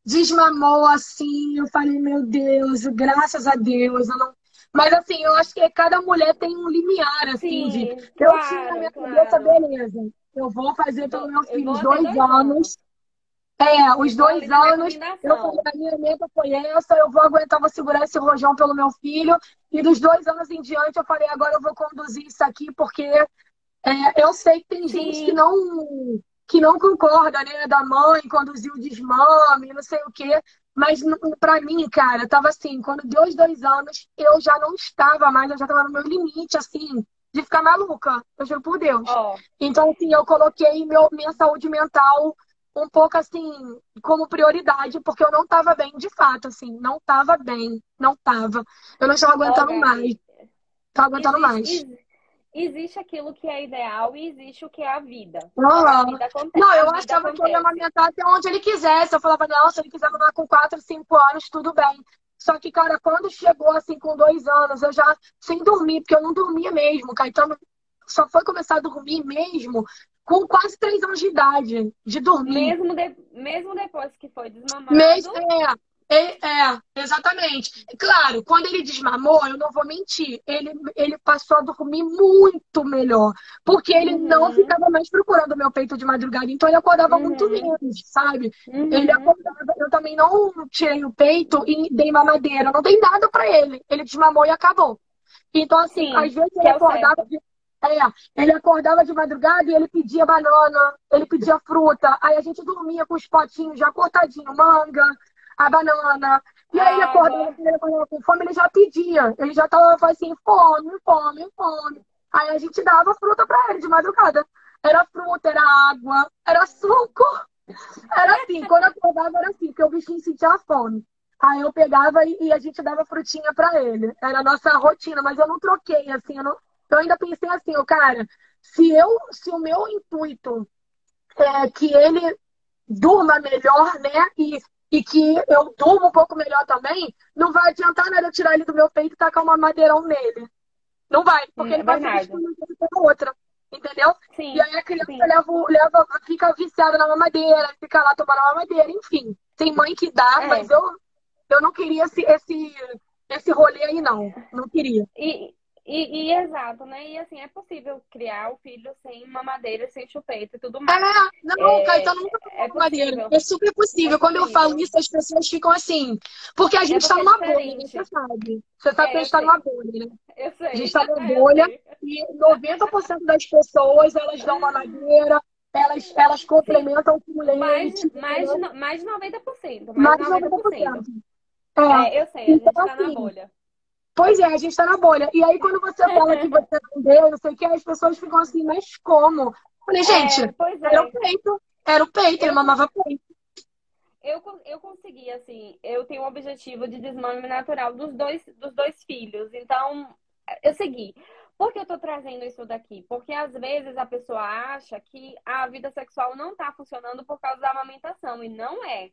desmamou assim, eu falei, meu Deus, graças a Deus. Eu não... Mas assim, eu acho que cada mulher tem um limiar, assim, de. Sim, Eu tinha na minha claro, cabeça, claro. beleza. Eu vou fazer pelo meu Eu filho dois anos. anos. É, os dois minha anos. Eu falei, a minha meta foi essa, eu vou aguentar, vou segurar esse rojão pelo meu filho. E dos dois anos em diante, eu falei, agora eu vou conduzir isso aqui, porque é, eu sei que tem gente Sim. que não, que não concorda, né, da mãe conduzir o desmame, não sei o quê. Mas pra mim, cara, tava assim, quando deu os dois anos, eu já não estava mais, eu já tava no meu limite, assim, de ficar maluca. Eu juro por Deus. Ó, Então, assim, eu coloquei meu, minha saúde mental um pouco assim, como prioridade, porque eu não tava bem, de fato, assim, não tava bem, não tava. Eu não estava aguentando mais, tava aguentando mais. Existe, ex- existe aquilo que é ideal e existe o que é a vida. Uhum. A vida acontece, Não, eu a vida achava que eu acontece. ia amamentar até onde ele quisesse. Eu falava, não, se ele quiser mamar com 4, 5 anos, tudo bem. Só que, cara, quando chegou assim com dois anos, eu já sem dormir, porque eu não dormia mesmo. Caetano só foi começar a dormir mesmo com quase três anos de idade, de dormir. Mesmo, de- mesmo depois que foi desmamado, Mesmo, é, é, é, exatamente. Claro, quando ele desmamou, eu não vou mentir, ele, ele passou a dormir muito melhor, porque ele Uhum. não ficava mais procurando o meu peito de madrugada, então ele acordava Uhum. muito menos, sabe? Uhum. Ele acordava, eu também não tirei o peito e dei mamadeira, não dei nada pra ele. Ele desmamou e acabou. Então, assim, Sim, às vezes ele é acordava certo. É, ele acordava de madrugada e ele pedia banana, ele pedia fruta. Aí a gente dormia com os potinhos já cortadinho, manga, a banana. E aí ele acordava, com fome, ele já pedia. Ele já tava assim, fome, fome, fome. Aí a gente dava fruta pra ele de madrugada. Era fruta, era água, era suco. Era assim, quando eu acordava era assim, porque o bichinho sentia fome. Aí eu pegava e, e a gente dava frutinha pra ele. Era a nossa rotina, mas eu não troquei, assim, eu, não- eu ainda pensei assim, ô, cara, se eu, se o meu intuito é que ele durma melhor, né? E, e que eu durmo um pouco melhor também, não vai adiantar nada eu tirar ele do meu peito e tacar uma madeirão nele. Não vai, porque Hum, ele é vai se com outra. Entendeu? Sim, E aí a criança sim. leva, leva, fica viciada na mamadeira, fica lá tomando a mamadeira, enfim. Tem mãe que dá, É. mas eu, eu não queria esse, esse, esse rolê aí, não. Não queria. E, e, e exato, né? E assim, é possível criar o filho sem mamadeira, sem chupeta e tudo mais. É, não, É, Caetano nunca é tomou mamadeira. É super possível. É Quando eu possível. falo isso, as pessoas ficam assim. Porque a gente tá é numa bolha, né? Você sabe. Você sabe É, que a gente tá numa bolha, né? Eu sei. A gente tá numa bolha e 90% das pessoas, elas dão mamadeira, elas, elas complementam com Mais, leite. mais, no- mais de 90%. Mais Mais de de 90%. 90%. É. É, eu sei, a gente Então, tá na assim, bolha. Pois é, a gente tá na bolha. E aí, quando você fala que você não deu, não sei o que, as pessoas ficam assim, mas como? Eu Falei, gente, É, era é. o peito. Era o peito, ele Eu- mamava peito. Eu, eu consegui, assim, eu tenho o objetivo de desmame natural dos dois, dos dois filhos. Então, eu segui. Por que eu tô trazendo isso daqui? Porque às vezes a pessoa acha que a vida sexual não tá funcionando por causa da amamentação. E não é.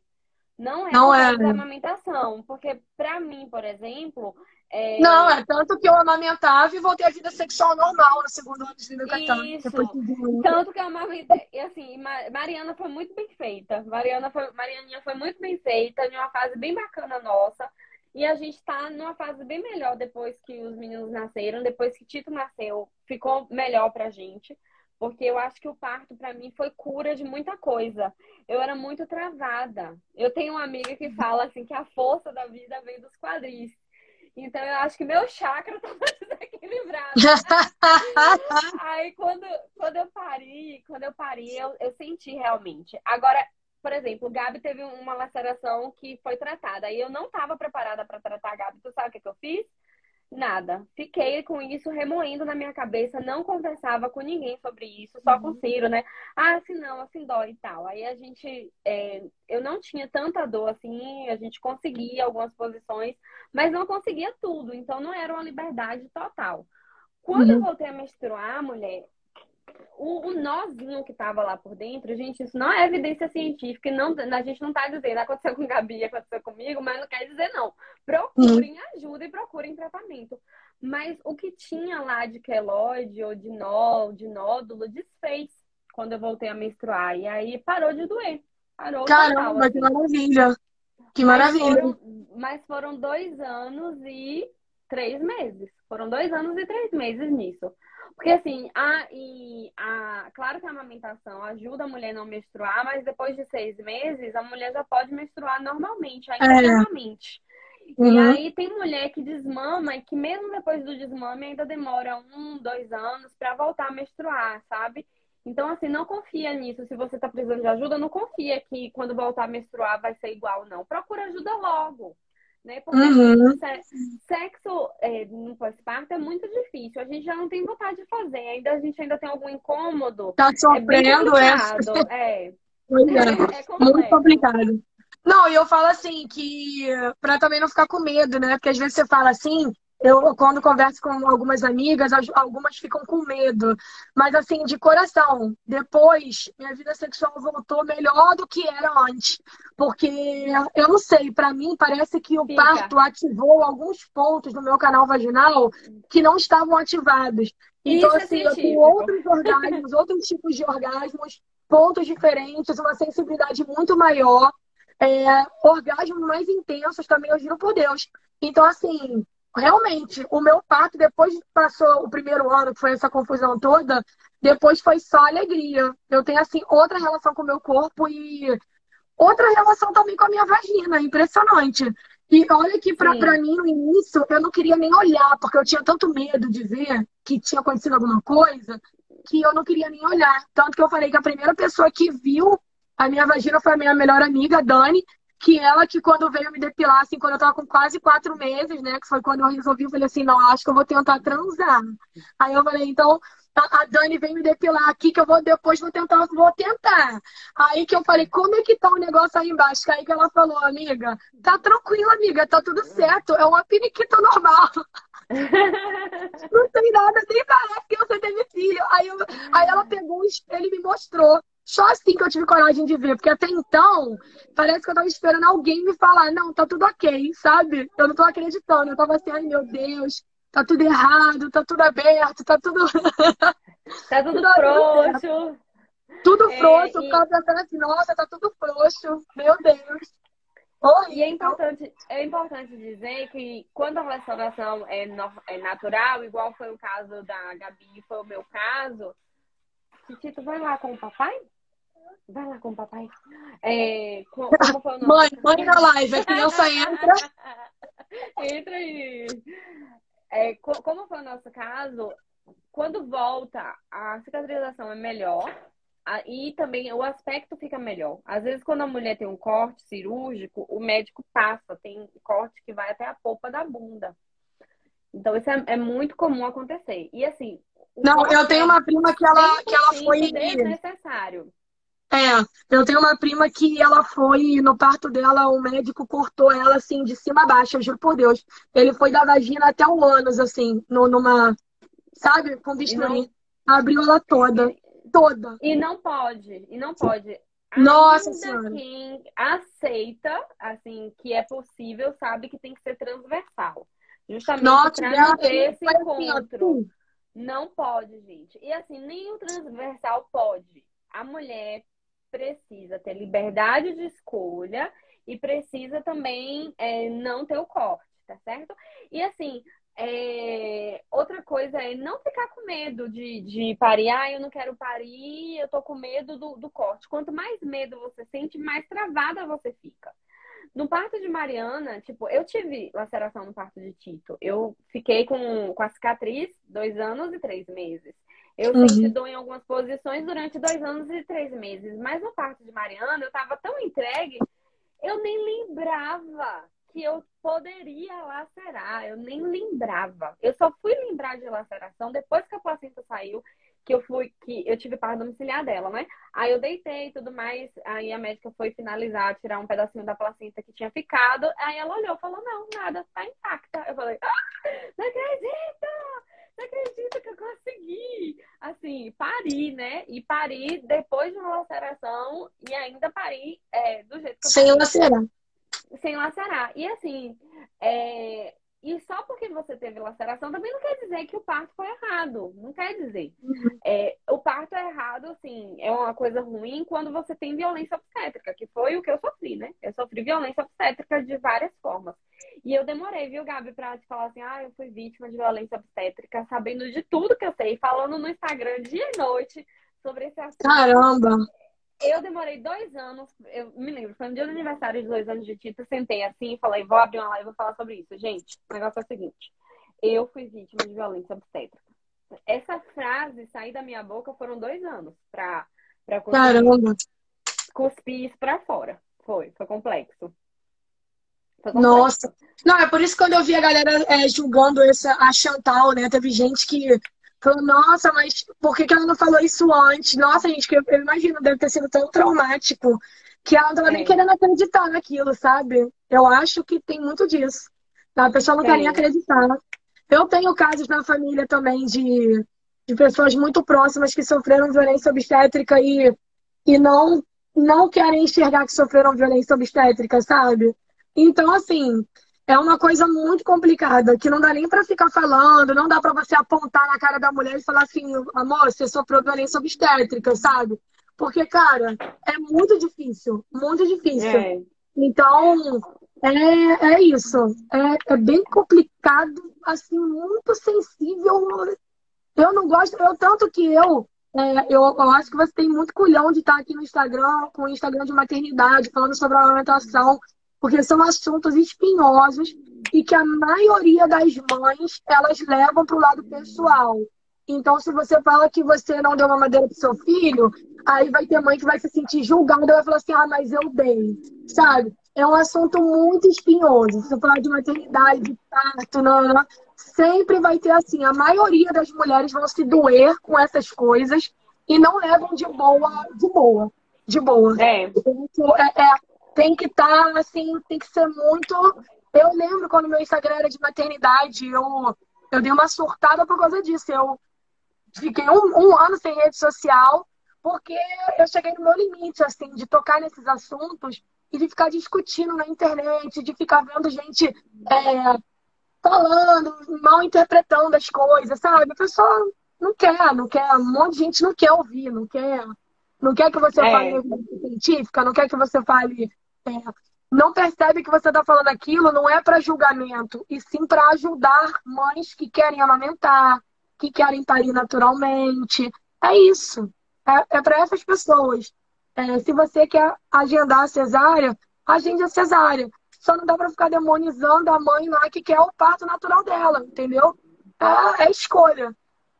Não é Não é. amamentação. Porque pra mim, por exemplo, é, Não, é tanto que eu amamentava e voltei à vida sexual normal no segundo ano de vida. Depois de Tanto que eu amamentei. Assim, Ma- Mariana foi muito bem feita. Mariana foi, Marianinha foi muito bem feita, em uma fase bem bacana nossa. E a gente tá numa fase bem melhor depois que os meninos nasceram, depois que Tito nasceu, ficou melhor pra gente. Porque eu acho que o parto pra mim foi cura de muita coisa. Eu era muito travada. Eu tenho uma amiga que fala assim que a força da vida vem dos quadris. Então eu acho que meu chakra tava desequilibrado. Aí quando, quando eu pari, quando eu pari, eu, eu senti realmente. Agora, por exemplo, o Gabi teve uma laceração que foi tratada. Aí eu não estava preparada para tratar a Gabi. Tu sabe o que, que eu fiz? Nada. Fiquei com isso remoendo na minha cabeça, não conversava com ninguém sobre isso, só com o Ciro, né? Ah, assim não, assim dói e tal. Aí a gente, é, eu não tinha tanta dor assim, a gente conseguia algumas posições, mas não conseguia tudo, então não era uma liberdade total. Quando eu Uhum. voltei a menstruar, mulher, o, o nozinho que tava lá por dentro, gente, isso não é evidência científica, e não, a gente não tá dizendo aconteceu com Gabi, aconteceu comigo, mas não quer dizer não. Procurem ajuda e procurem tratamento. Mas o que tinha lá de queloide ou de nó, de nódulo, desfez quando eu voltei a menstruar. E aí parou de doer. Parou total, Caramba, assim. que maravilha. Que Mas maravilha. foram, mas foram dois anos e três meses. Foram dois anos e três meses nisso. Porque assim, a, e a, claro que a amamentação ajuda a mulher a não menstruar, mas depois de seis meses a mulher já pode menstruar normalmente, ainda É. normalmente. E Uhum. aí tem mulher que desmama e que mesmo depois do desmame ainda demora um, dois anos pra voltar a menstruar, sabe? Então, assim, não confia nisso. Se você tá precisando de ajuda, não confia que quando voltar a menstruar vai ser igual, não. Procura ajuda logo, né? Porque Uhum. se- sexo é, no pós-parto é muito difícil. A gente já não tem vontade de fazer. Ainda a gente ainda tem algum incômodo. Tá É sofrendo, é. É, é. é Muito complicado. Não, e eu falo assim, que pra também não ficar com medo, né? Porque às vezes você fala assim, Eu, quando converso com algumas amigas, algumas ficam com medo. Mas, assim, de coração, depois, minha vida sexual voltou melhor do que era antes. Porque, eu não sei, para mim, parece que o Fica. parto ativou alguns pontos do meu canal vaginal que não estavam ativados. Então, Isso é assim, é eu tenho outros orgasmos, outros tipos de orgasmos, pontos diferentes, uma sensibilidade muito maior. É, orgasmos mais intensos também, eu juro por Deus. Então, assim, realmente, o meu parto, depois passou o primeiro ano, que foi essa confusão toda, depois foi só alegria. Eu tenho, assim, outra relação com o meu corpo e outra relação também com a minha vagina. Impressionante. E olha que pra, pra mim, no início, eu não queria nem olhar, porque eu tinha tanto medo de ver que tinha acontecido alguma coisa, que eu não queria nem olhar. Tanto que eu falei que a primeira pessoa que viu a minha vagina foi a minha melhor amiga, Dani, que ela que quando veio me depilar, assim, quando eu tava com quase quatro meses, né? Que foi quando eu resolvi, eu falei assim, não, acho que eu vou tentar transar. Aí eu falei, então, a Dani vem me depilar aqui, que eu vou depois vou tentar, vou tentar. Aí que eu falei, como é que tá o negócio aí embaixo? Aí que ela falou, amiga, tá tranquilo, amiga, tá tudo certo, é uma periquita normal. não tem nada, nem parece que você teve filho. Aí, eu, aí ela pegou, ele me mostrou. Só assim que eu tive coragem de ver, porque até então parece que eu tava esperando alguém me falar, não, tá tudo ok, sabe? Eu não tô acreditando. Eu tava assim, ai meu Deus, tá tudo errado, tá tudo aberto, tá tudo. Tá tudo, tudo frouxo. Tudo é, frouxo, é, e... eu ficava pensando assim, nossa, tá tudo frouxo, meu Deus. Oi, e é importante, é importante dizer que quando a restauração é, no, é natural, igual foi o caso da Gabi, foi o meu caso, Tito, vai lá com o papai? Vai lá com o papai. É, como, foi o nosso... Mãe, mãe na live, a criança entra. entra aí. É, como foi o nosso caso, quando volta, a cicatrização é melhor e também o aspecto fica melhor. Às vezes, quando a mulher tem um corte cirúrgico, o médico passa, tem corte que vai até a polpa da bunda. Então, isso é, é muito comum acontecer. E assim. Não, eu tenho uma prima que ela, que ela foi. Desnecessário. É, eu tenho uma prima que ela foi, no parto dela, o médico cortou ela assim, de cima a baixo, eu juro por Deus. Ele foi da vagina até o ânus, assim, no, numa. Sabe, com bisturi. Abriu ela toda. Toda. E não pode, e não pode. Nossa Senhora. Quem aceita, assim, que é possível, sabe que tem que ser transversal. Justamente para não ter esse assim, encontro. Assim, não pode, gente. E assim, nem o transversal pode. A mulher precisa ter liberdade de escolha e precisa também é, não ter o corte, tá certo? E assim, é, outra coisa é não ficar com medo de, de parir. Ah, eu não quero parir, eu tô com medo do, do corte. Quanto mais medo você sente, mais travada você fica. No parto de Mariana, tipo, eu tive laceração no parto de Tito. Eu fiquei com, com a cicatriz dois anos e três meses. Eu uhum. senti dor em algumas posições durante dois anos e três meses. Mas no parto de Mariana, eu tava tão entregue, eu nem lembrava que eu poderia lacerar. Eu nem lembrava. Eu só fui lembrar de laceração depois que a placenta saiu, que eu fui, que eu tive parto domiciliar dela, né? Aí eu deitei e tudo mais. Aí a médica foi finalizar, tirar um pedacinho da placenta que tinha ficado. Aí ela olhou e falou: Não, nada, tá intacta. Eu falei: ah, Não acredito! Você acredita que eu consegui? Assim, pari, né? E pari depois de uma laceração e ainda pari é, do jeito que eu Sem lacerar. Sem lacerar. E assim, é, e só porque você teve laceração também não quer dizer que o parto foi errado. Não quer dizer. Uhum. É, o parto é errado, assim, é uma coisa ruim quando você tem violência obstétrica, que foi o que eu sofri, né? Eu sofri violência obstétrica de várias formas. E eu demorei, viu, Gabi, pra te falar assim, ah, eu fui vítima de violência obstétrica, sabendo de tudo que eu sei, falando no Instagram dia e noite sobre esse assunto. Caramba! Eu demorei dois anos, eu me lembro, foi no dia do aniversário de dois anos de Tito, sentei assim e falei, vou abrir uma live e vou falar sobre isso. Gente, o negócio é o seguinte, eu fui vítima de violência obstétrica. Essa frase sair da minha boca foram dois anos pra, pra Caramba. cuspir isso pra fora. Foi, foi complexo. foi complexo. Nossa. Não, é por isso que quando eu vi a galera é, julgando essa, a Chantal, né? Teve gente que Falou, nossa, mas por que, que ela não falou isso antes? Nossa, gente, eu, eu imagino, deve ter sido tão traumático que ela não tava é. nem querendo acreditar naquilo, sabe? Eu acho que tem muito disso. A pessoa não é. quer nem acreditar. Eu tenho casos na família também de, de pessoas muito próximas que sofreram violência obstétrica e, e não, não querem enxergar que sofreram violência obstétrica, sabe? Então, assim, é uma coisa muito complicada, que não dá nem para ficar falando, não dá para você apontar na cara da mulher e falar assim, amor, você sofreu violência obstétrica, sabe? Porque, cara, é muito difícil, muito difícil. É. Então, é, é isso. É, é bem complicado, assim, muito sensível. Eu não gosto, eu tanto que eu, é, eu, eu acho que você tem muito culhão de estar aqui no Instagram, com o Instagram de maternidade, falando sobre a alimentação, porque são assuntos espinhosos e que a maioria das mães elas levam para o lado pessoal. Então, se você fala que você não deu uma madeira pro seu filho, aí vai ter mãe que vai se sentir julgada e vai falar assim, ah, mas eu dei, sabe? É um assunto muito espinhoso. Se você falar de maternidade, de parto, não, não, sempre vai ter assim, a maioria das mulheres vão se doer com essas coisas e não levam de boa, de boa, de boa. É. é, é tem que estar, tá, assim, tem que ser muito... Eu lembro quando meu Instagram era de maternidade, eu, eu dei uma surtada por causa disso. Eu fiquei um, um ano sem rede social, porque eu cheguei no meu limite, assim, de tocar nesses assuntos e de ficar discutindo na internet, de ficar vendo gente é, falando, mal interpretando as coisas, sabe? A pessoa não quer, não quer, um monte de gente não quer ouvir, não quer, não quer que você é. fale científica, não quer que você fale. É, não percebe que você está falando aquilo, não é para julgamento, e sim para ajudar mães que querem amamentar, que querem parir naturalmente. É isso. É, é para essas pessoas. É, se você quer agendar a cesárea, agende a cesárea. Só não dá para ficar demonizando a mãe lá que quer o parto natural dela, entendeu? É, é escolha.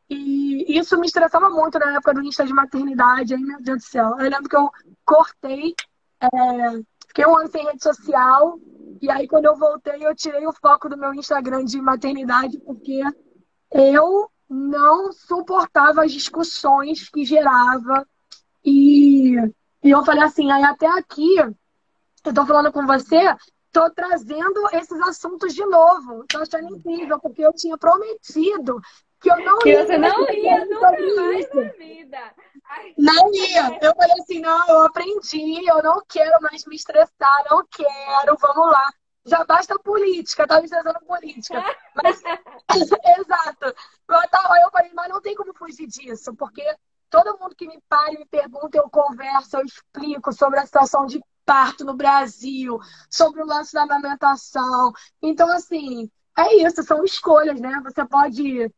E isso me estressava muito na época do Insta de maternidade. Aí, meu Deus do céu. Eu lembro que eu cortei, é, fiquei um ano sem rede social. E aí, quando eu voltei, eu tirei o foco do meu Instagram de maternidade, porque eu não suportava as discussões que gerava. E, e eu falei assim, aí até aqui, eu tô falando com você, tô trazendo esses assuntos de novo. Tô achando incrível, porque eu tinha prometido que eu não que ia. Você não ia nunca mais na vida. Ai, não ia. Eu falei assim, não, eu aprendi, eu não quero mais me estressar, não quero, vamos lá já basta política, tá me estressando política. Mas, exato. Aí eu falei, mas não tem como fugir disso, porque todo mundo que me para e me pergunta, eu converso, eu explico sobre a situação de parto no Brasil, sobre o lance da amamentação. Então, assim, é isso, são escolhas, né? Você pode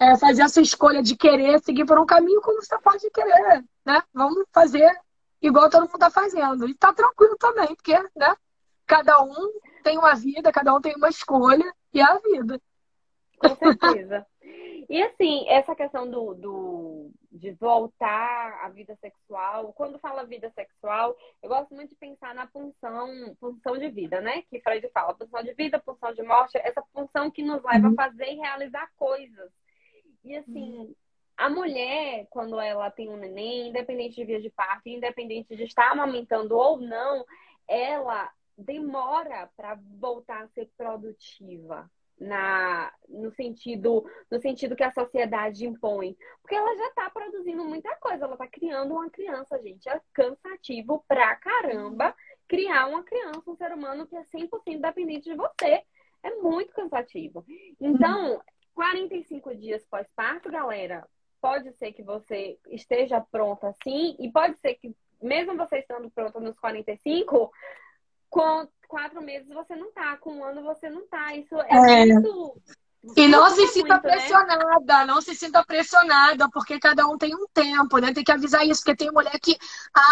é, fazer a sua escolha de querer seguir por um caminho como você pode querer, né? Vamos fazer igual todo mundo tá fazendo. E tá tranquilo também, porque, né? Cada um tem uma vida, cada um tem uma escolha e é a vida. Com certeza. E assim, essa questão do, do, de voltar à vida sexual, quando fala vida sexual, eu gosto muito de pensar na função, função de vida, né? Que Freud fala, função de vida, função de morte, essa função que nos leva uhum. a fazer e realizar coisas. E assim, uhum. a mulher, quando ela tem um neném, independente de via de parto, independente de estar amamentando ou não, ela demora para voltar a ser produtiva na no sentido no sentido que a sociedade impõe. Porque ela já está produzindo muita coisa ela está criando uma criança gente. É cansativo pra caramba criar uma criança um ser humano que é 100% dependente de você. É muito cansativo. Então 45 dias pós-parto galera pode ser que você esteja pronta sim e pode ser que mesmo você estando pronta nos 45 com quatro meses você não tá, com um ano você não tá. Isso é, é. muito. E não se sinta muito, né? pressionada, né? não se sinta pressionada, porque cada um tem um tempo, né? Tem que avisar isso, porque tem mulher que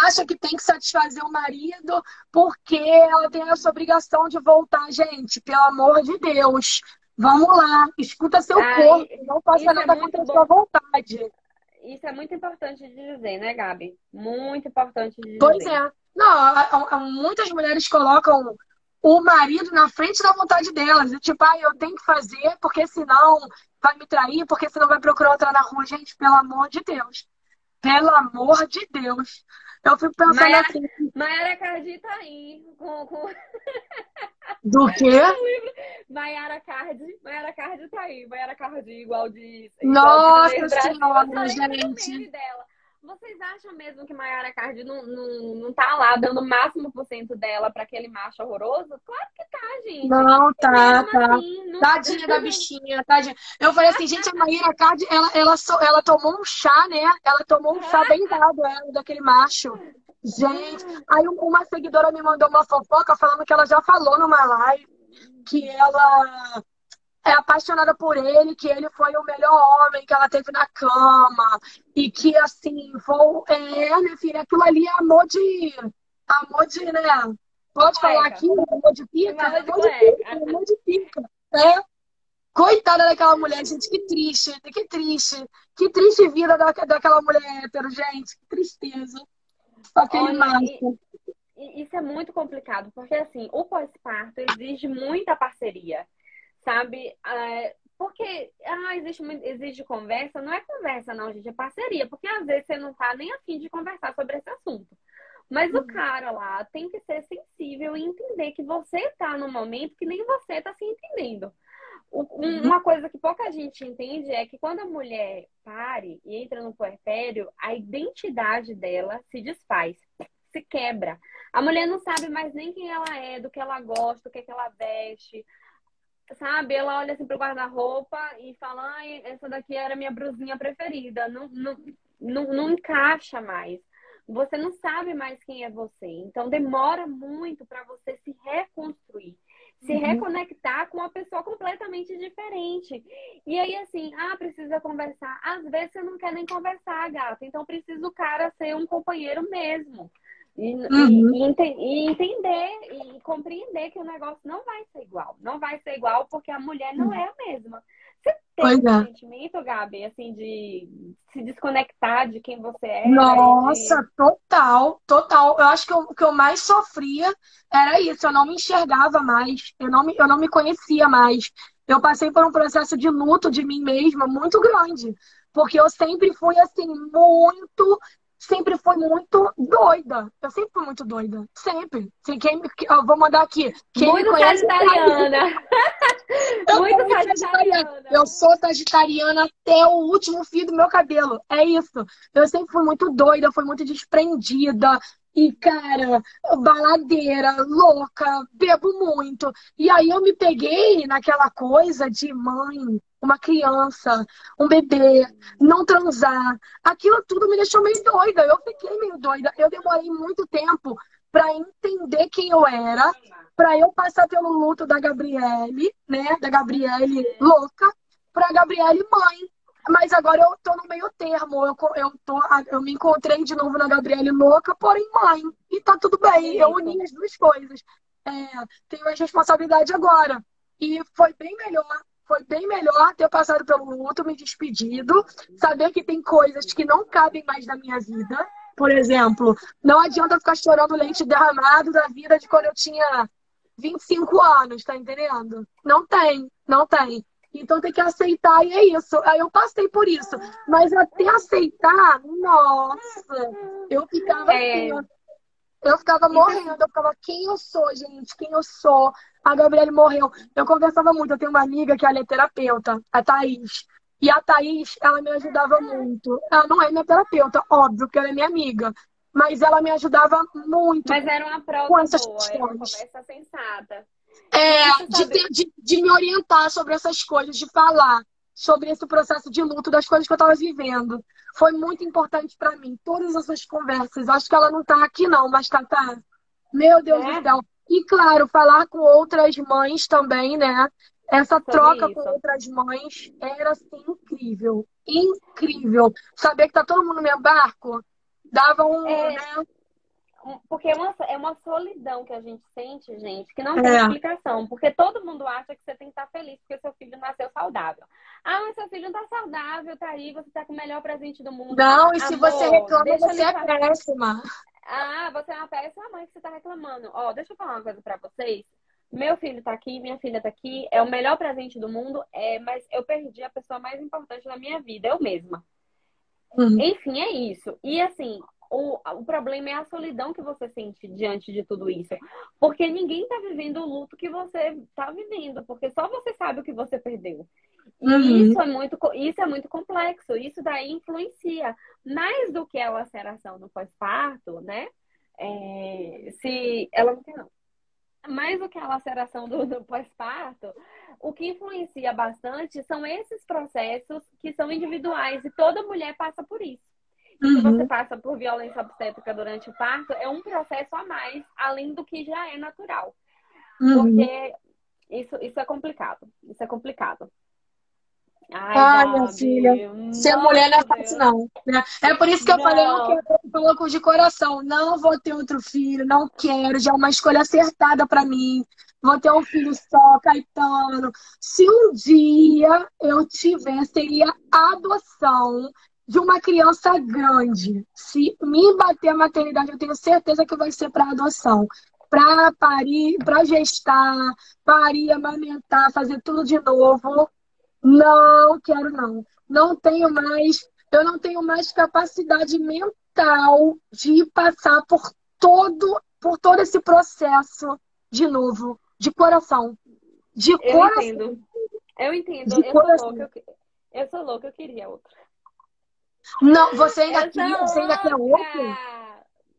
acha que tem que satisfazer o marido porque ela tem essa obrigação de voltar. Gente, pelo amor de Deus, vamos lá, escuta seu Ai, corpo, não faça nada é contra a sua vontade. Isso é muito importante de dizer, né, Gabi? Muito importante de dizer. Pois é. Não, muitas mulheres colocam o marido na frente da vontade delas. Tipo, ah, eu tenho que fazer porque senão vai me trair, porque senão vai procurar outra na rua. Gente, pelo amor de Deus. Pelo amor de Deus. Eu fico pensando Maiara, assim. Mayara acredita aí. Com, com... Do quê? Maiara Card, Maiara Card tá aí. Maiara Card igual de. Nossa igual de senhora, gente. Dela. Vocês acham mesmo que Mayara Card não, não, não tá lá dando o máximo por cento dela para aquele macho horroroso? Claro que tá, gente. Não, tá, tá. Assim, não... Tadinha da bichinha, tadinha. Eu falei assim, gente, a Mayara Card, ela, ela, ela tomou um chá, né? Ela tomou um chá bem dado, ela, daquele macho. Gente, aí uma seguidora me mandou uma fofoca falando que ela já falou numa live que ela é apaixonada por ele, que ele foi o melhor homem que ela teve na cama. E que, assim, foi, é, minha filha, aquilo ali é amor de. Amor de, né? Pode falar aqui? Amor de pica? Amor de, pica, amor de pica. É. Coitada daquela mulher, gente, que triste, que triste. Que triste vida da, daquela mulher hétero, gente. Que tristeza. Aquele macho. Isso é muito complicado, porque assim, o pós-parto exige muita parceria sabe? É, porque ah, existe, existe conversa, não é conversa, não, gente, é parceria, porque às vezes você não tá nem afim de conversar sobre esse assunto. Mas uhum. o cara lá tem que ser sensível e entender que você tá no momento que nem você tá se entendendo. Uhum. Uma coisa que pouca gente entende é que quando a mulher pare e entra no puerpério, a identidade dela se desfaz, se quebra. A mulher não sabe mais nem quem ela é, do que ela gosta, o que, é que ela veste sabe? Ela olha assim pro guarda-roupa e fala, ai, essa daqui era minha brusinha preferida. Não, não, não, não encaixa mais. Você não sabe mais quem é você. Então demora muito para você se reconstruir. Se uhum. reconectar com uma pessoa completamente diferente. E aí, assim, ah, precisa conversar. Às vezes você não quer nem conversar, gata. Então precisa o cara ser um companheiro mesmo. E, uhum. e, e, entender e compreender que o negócio não vai ser igual. Não vai ser igual porque a mulher não é a mesma. Você tem pois um é. sentimento, Gabi, assim, de se desconectar de quem você é? Nossa, de... total, total. Eu acho que o que eu mais sofria era isso. Eu não me enxergava mais. Eu não me, eu não me conhecia mais. Eu passei por um processo de luto de mim mesma muito grande. Porque eu sempre fui, assim, muito sempre fui muito doida. Eu sempre fui muito doida. Sempre. Quem, eu vou mandar aqui. Quem muito me conhece, sagitariana. eu muito sagitariana. Eu sou sagitariana até o último fio do meu cabelo. É isso. Eu sempre fui muito doida, fui muito desprendida. E, cara, baladeira, louca, bebo muito. E aí eu me peguei naquela coisa de mãe, uma criança, um bebê, não transar. Aquilo tudo me deixou meio doida. Eu fiquei meio doida. Eu demorei muito tempo para entender quem eu era, para eu passar pelo luto da Gabriele, né? Da Gabriele louca, para Gabriele mãe. Mas agora eu tô no meio termo. Eu, eu, tô, eu me encontrei de novo na Gabriele louca, porém mãe. E tá tudo bem. Eu uni as duas coisas. É, tenho mais responsabilidade agora. E foi bem melhor foi bem melhor ter passado pelo luto, me despedido, saber que tem coisas que não cabem mais na minha vida. Por exemplo, não adianta ficar chorando leite derramado da vida de quando eu tinha 25 anos, tá entendendo? Não tem, não tem. Então tem que aceitar e é isso. Aí eu passei por isso. Mas até aceitar, nossa, eu ficava é... assim, eu ficava morrendo, eu ficava, quem eu sou, gente? Quem eu sou? A Gabriele morreu. Eu conversava muito, eu tenho uma amiga que ela é terapeuta, a Thaís. E a Thaís, ela me ajudava muito. Ela não é minha terapeuta, óbvio, que ela é minha amiga. Mas ela me ajudava muito. Mas era uma prova boa, era uma conversa sensata. É, de, ter, de, de me orientar sobre essas coisas, de falar sobre esse processo de luto das coisas que eu estava vivendo. Foi muito importante para mim, todas essas conversas. Acho que ela não está aqui não, mas tá, tá. Meu Deus é? do céu. E claro, falar com outras mães também, né? Essa troca isso. com outras mães era assim incrível. Incrível. Saber que tá todo mundo no meu barco dava um, é... né? Porque é uma, é uma solidão que a gente sente, gente, que não tem é. explicação. Porque todo mundo acha que você tem que estar feliz porque seu filho nasceu saudável. Ah, mas seu filho não tá saudável, tá aí, você tá com o melhor presente do mundo. Não, e Amor, se você reclama, você é falar. péssima. Ah, você é uma péssima mãe que você tá reclamando. Ó, deixa eu falar uma coisa pra vocês. Meu filho tá aqui, minha filha tá aqui, é o melhor presente do mundo, é, mas eu perdi a pessoa mais importante da minha vida, eu mesma. Uhum. Enfim, é isso. E assim, o, o problema é a solidão que você sente diante de tudo isso. Porque ninguém está vivendo o luto que você está vivendo, porque só você sabe o que você perdeu. E uhum. isso, é muito, isso é muito complexo, isso daí influencia. Mais do que a laceração no pós-parto, né? É, se ela não tem não. Mais do que a laceração do, do pós-parto, o que influencia bastante são esses processos que são individuais e toda mulher passa por isso. Uhum. Se você passa por violência obstétrica durante o parto, é um processo a mais, além do que já é natural. Uhum. Porque isso, isso é complicado. Isso é complicado. Ai, Ai minha filha, ser mulher não é fácil, não. Né? É por isso que eu não. falei, eu coloco de coração, não vou ter outro filho, não quero, já é uma escolha acertada para mim. Vou ter um filho só, Caetano. Se um dia eu tiver, seria adoção de uma criança grande. Se me bater a maternidade, eu tenho certeza que vai ser para adoção. Para parir, para gestar, parir, amamentar, fazer tudo de novo. Não quero, não. Não tenho mais, eu não tenho mais capacidade mental de passar por todo, por todo esse processo de novo, de coração. De eu coração. Entendo. Eu entendo. De eu coração. sou louca, eu, eu sou louca, eu queria outro. Não, você ainda quer, você ainda quer outro?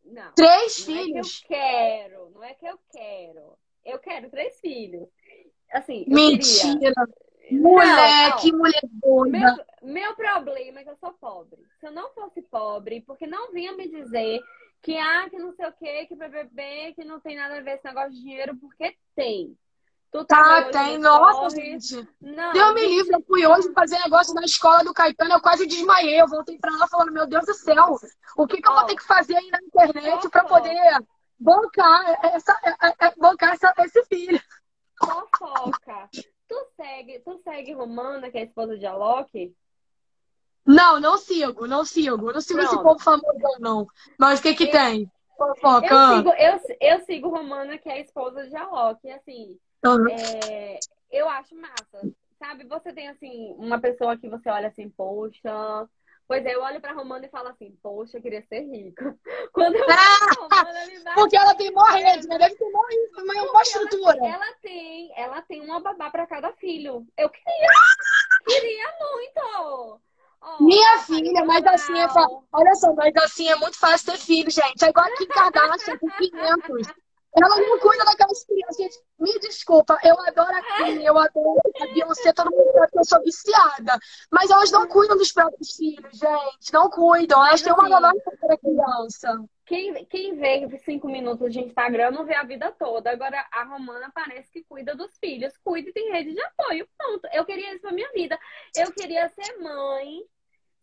Não. Três não filhos? É que eu quero, não é que eu quero. Eu quero três filhos. Assim, Mentira. Queria... Mulher, não, que mulher doida. Meu, meu problema é que eu sou pobre. Se eu não fosse pobre, porque não vinha me dizer que, ah, que não sei o que, que BBB, que não tem nada a ver esse negócio de dinheiro, porque tem. Tu tá, tá tem. Nossa, gente. Não, Deus me livre. Eu fui hoje fazer negócio na escola do Caetano, eu quase desmaiei. Eu voltei pra lá falando, meu Deus do céu, o que, que eu vou ter que fazer aí na internet para poder bancar, essa, é, é, é, bancar essa, esse filho? Fofoca. Tu segue, tu segue Romana, que é a esposa de Alok? Não, não sigo, não sigo. Não sigo Pronto. esse povo famoso, não. Mas o que que eu, tem? Fofoca. Eu sigo, eu, eu sigo Romana, que é a esposa de Alok. Assim, Uhum. É, eu acho massa. Sabe, você tem assim, uma pessoa que você olha assim, poxa. Pois é, eu olho pra Romana e falo assim, poxa, eu queria ser rica. Quando eu ah, Romana, me. Porque ela tem maior rede, né? Deve ter maior, maior estrutura. Ela, ela, tem, ela tem uma babá pra cada filho. Eu queria, queria muito. Oh, Minha filha, mas assim é Olha só, mas assim é muito fácil ter filho, gente. É igual aqui em Kardashian, com 500. Ela não cuida daquelas crianças. Gente, me desculpa, eu adoro a Kim, eu adoro a Beyoncé, todo mundo sabe que eu sou viciada. Mas elas não cuidam dos próprios filhos, gente. Não cuidam. Elas têm uma babá para criança. Quem, quem vê cinco minutos de Instagram não vê a vida toda. Agora, a Romana parece que cuida dos filhos. Cuida e tem rede de apoio. Pronto. Eu queria isso pra minha vida. Eu queria ser mãe,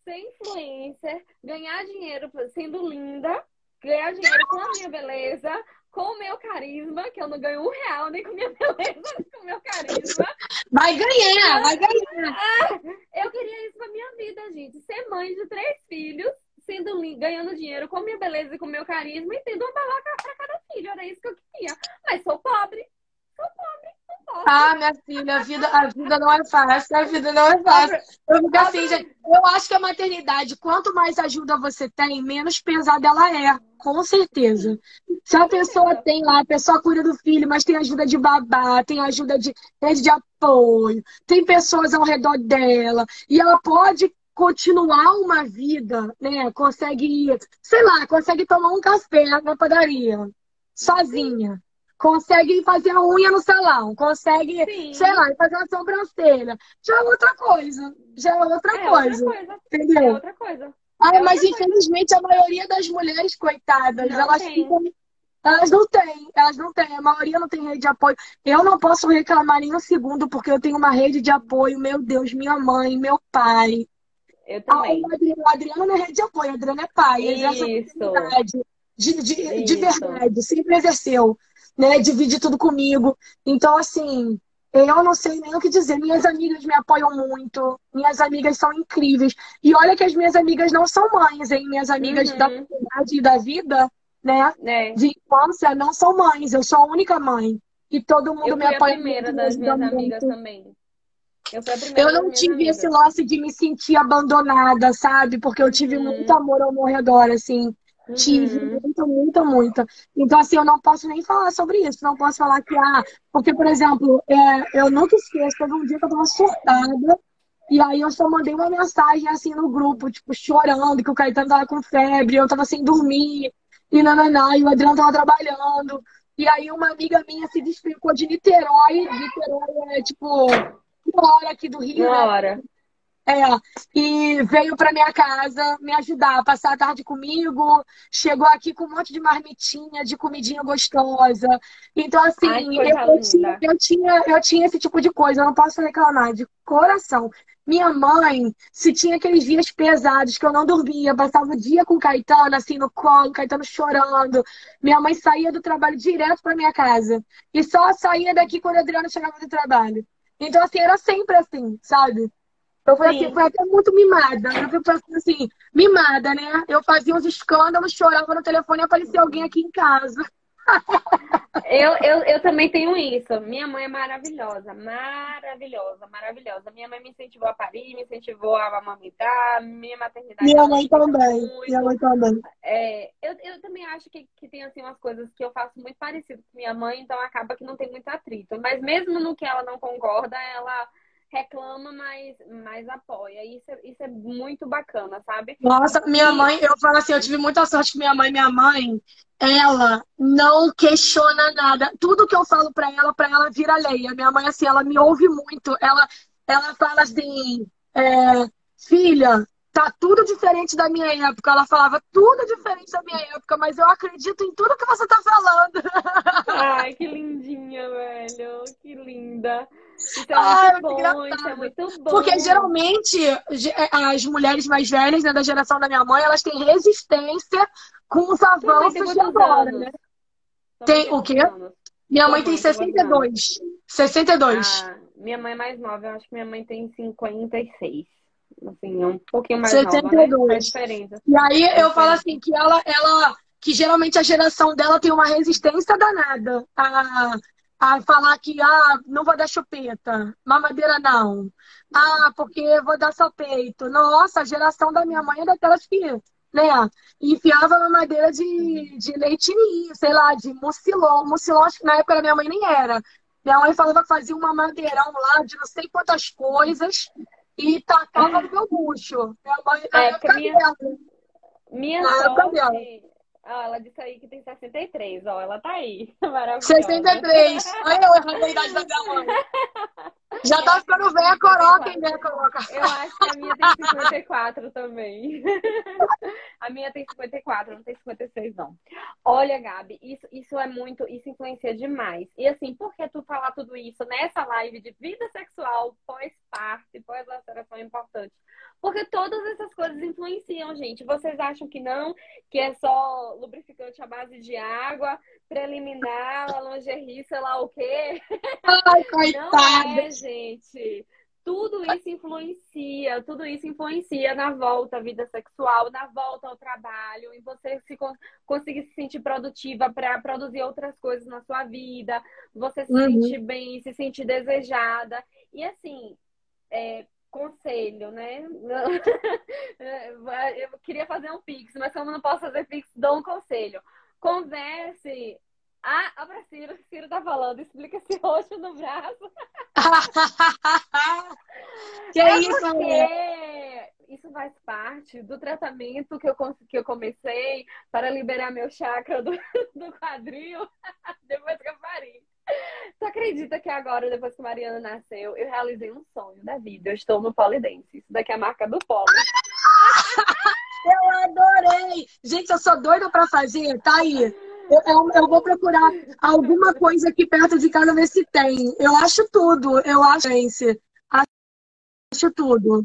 ser influencer, ganhar dinheiro sendo linda, ganhar dinheiro com a minha beleza, com o meu carisma, que eu não ganho um real nem com minha beleza, nem com o meu carisma. Vai ganhar, vai ganhar. Ah, eu queria isso pra minha vida, gente. Ser mãe de três filhos, sendo ganhando dinheiro com minha beleza e com meu carisma e tendo uma balaca pra cada filho. Era isso que eu queria. Mas sou pobre. Sou pobre. Ah, minha filha, a vida, a vida não é fácil, a vida não é fácil. Eu fico assim, gente, eu acho que a maternidade, quanto mais ajuda você tem, menos pesada ela é, com certeza. Se a pessoa tem lá, a pessoa cuida do filho, mas tem ajuda de babá, tem ajuda de rede de apoio, tem pessoas ao redor dela, e ela pode continuar uma vida, né? Consegue, sei lá, consegue tomar um café na padaria, sozinha consegue fazer a unha no salão, consegue, Sim. sei lá, fazer uma sobrancelha. Já é outra coisa. Já é outra é coisa. Outra coisa. Entendeu? É outra coisa. Ah, é mas infelizmente a maioria das mulheres, coitadas, não elas tem. ficam. Elas não têm, elas não têm, a maioria não tem rede de apoio. Eu não posso reclamar nem um segundo, porque eu tenho uma rede de apoio, meu Deus, minha mãe, meu pai. Eu também. Ah, o Adriano, não é rede de apoio, o Adriano é pai. Isso. Exerce de, de, de verdade, sempre exerceu né? Divide tudo comigo. Então, assim, eu não sei nem o que dizer. Minhas amigas me apoiam muito. Minhas amigas são incríveis. E olha que as minhas amigas não são mães, hein? Minhas amigas uhum. da comunidade e da vida, né? É. De infância, não são mães. Eu sou a única mãe. E todo mundo eu me apoia. Eu fui a primeira das minhas amigas também. Eu, eu não tive amigas. esse lance de me sentir abandonada, sabe? Porque eu tive uhum. muito amor ao meu redor, assim. Uhum. Tive muita, muita, muita. Então, assim, eu não posso nem falar sobre isso. Não posso falar que, ah, porque, por exemplo, é, eu nunca esqueço, teve um dia que eu tava surtada, e aí eu só mandei uma mensagem, assim, no grupo, tipo, chorando, que o Caetano tava com febre, eu tava sem dormir, e nananá, e o Adriano tava trabalhando. E aí uma amiga minha se desplicou de Niterói, Niterói é, tipo, uma hora aqui do Rio. Uma né? hora. É, e veio para minha casa me ajudar, passar a tarde comigo. Chegou aqui com um monte de marmitinha, de comidinha gostosa. Então, assim, Ai, eu, eu, tinha, eu, tinha, eu tinha esse tipo de coisa, eu não posso reclamar, de coração. Minha mãe, se tinha aqueles dias pesados que eu não dormia, passava o dia com o Caetano, assim, no colo, Caetano chorando. Minha mãe saía do trabalho direto para minha casa. E só saía daqui quando a Adriana chegava do trabalho. Então, assim, era sempre assim, sabe? Eu fui, assim, fui até muito mimada. Eu fui assim, mimada, né? Eu fazia uns escândalos, chorava no telefone e aparecia alguém aqui em casa. Eu, eu, eu também tenho isso. Minha mãe é maravilhosa, maravilhosa, maravilhosa. Minha mãe me incentivou a parir, me incentivou a amamentar, minha maternidade. Minha mãe também. Muito. Minha mãe também. É, eu, eu também acho que, que tem assim, umas coisas que eu faço muito parecido com minha mãe, então acaba que não tem muito atrito. Mas mesmo no que ela não concorda, ela reclama, mas, mas apoia. Isso é, isso é muito bacana, sabe? Nossa, minha e... mãe, eu falo assim, eu tive muita sorte com minha mãe. Minha mãe, ela não questiona nada. Tudo que eu falo para ela, para ela vira lei. A minha mãe, assim, ela me ouve muito. Ela, ela fala assim, é, filha, tá tudo diferente da minha época. Ela falava tudo diferente da minha época, mas eu acredito em tudo que você tá falando. Ai, que lindinha, velho. Que linda. Isso é Ai, muito bom, isso é muito bom. Porque geralmente as mulheres mais velhas, né, da geração da minha mãe, elas têm resistência com os avanços de agora, né? Tem o quê? Anos? Minha mãe tem 62. 62. Ah, minha mãe é mais nova, eu acho que minha mãe tem 56 assim, um pouquinho mais 72. nova, né? diferença. E aí eu falo assim, que ela, ela, que geralmente a geração dela tem uma resistência danada a, falar que, ah, não vou dar chupeta, mamadeira não. Ah, porque vou dar só peito. Nossa, a geração da minha mãe é daquelas que, né, enfiava mamadeira de, de leitinho, sei lá, de mucilon. Mucilon, acho que na época da minha mãe nem era. Minha mãe falava que fazia um mamadeirão lá de não sei quantas coisas e tacava no meu bucho. Minha mãe, é, minha, minha ela disse aí que tem 63, ó, ela tá aí. Maravilhosa. 63. Olha eu errando a idade da minha mãe. Já tá ficando velha coroca, hein, velha coroca. Eu acho que a minha tem 54 também. A minha tem 54, não tem 56, não. Olha, Gabi, isso, isso é muito, isso influencia demais. E assim, por que tu falar tudo isso nessa live de vida sexual pós-parte, pós-laceração é importante? Porque todas essas coisas influenciam, gente. Vocês acham que não? Que é só lubrificante à base de água, preliminar, lingerie, sei lá o quê? Ai, coitada! Não é, gente. Tudo isso influencia, tudo isso influencia na volta à vida sexual, na volta ao trabalho, em você se conseguir se sentir produtiva para produzir outras coisas na sua vida, você se uhum. sentir bem, se sentir desejada. E assim, é, conselho, né? Eu queria fazer um pix, mas como não posso fazer pix, dou um conselho. Converse. Ah, abra Ciro, Ciro tá falando, explica esse roxo no braço. que é isso, porque isso faz parte do tratamento que eu, que eu comecei para liberar meu chakra do, do quadril depois que eu parei. Tu acredita que agora, depois que Mariana nasceu, eu realizei um sonho da vida? Eu estou no polidense. Isso daqui é a marca do polo. eu adorei! Gente, eu sou doida pra fazer, tá aí. Eu, eu, eu, vou procurar alguma coisa aqui perto de casa ver se tem. Eu acho tudo. Eu acho, gente. Acho tudo.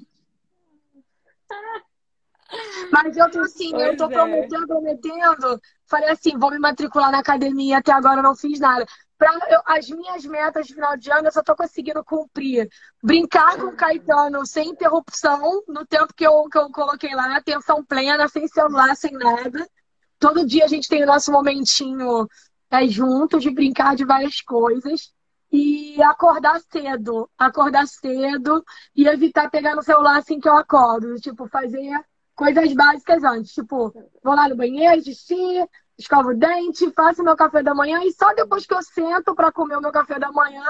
Mas eu tô assim, pois eu tô é. prometendo, prometendo. Falei assim, vou me matricular na academia, até agora não fiz nada. Pra, eu, as minhas metas de final de ano eu só tô conseguindo cumprir. Brincar com o Caetano sem interrupção, no tempo que eu, que eu coloquei lá, atenção plena, sem celular, sem nada. Todo dia a gente tem o nosso momentinho é, junto de brincar de várias coisas. E acordar cedo. Acordar cedo e evitar pegar no celular assim que eu acordo. Tipo, fazer coisas básicas antes. Tipo, vou lá no banheiro, xixi, escovo o dente, faço meu café da manhã e só depois que eu sento para comer o meu café da manhã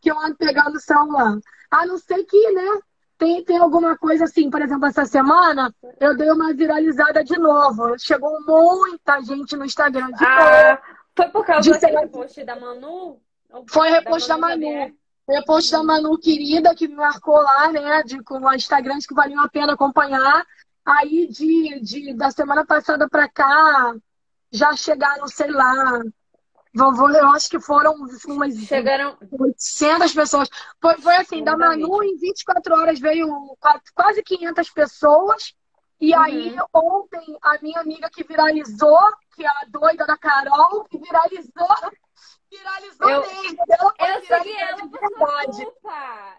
que eu ando pegando o celular. A não ser que, né, tem, tem alguma coisa assim, por exemplo, essa semana eu dei uma viralizada de novo. Chegou muita gente no Instagram de ah, novo. Foi por causa do repost da Manu? Foi repost da Manu. Da Manu. Repost da Manu querida, que me marcou lá, né? De, com Instagrams que valiam a pena acompanhar. Aí, de, de, da semana passada para cá, já chegaram, sei lá, vovô, eu acho que foram umas Chegaram... 800 pessoas. Foi, foi assim, da Manu, em 24 horas veio quase 500 pessoas. E uhum. aí, ontem, a minha amiga que viralizou, que é a doida da Carol, que viralizou, viralizou eu, mesmo. Ela eu segui ela por verdade.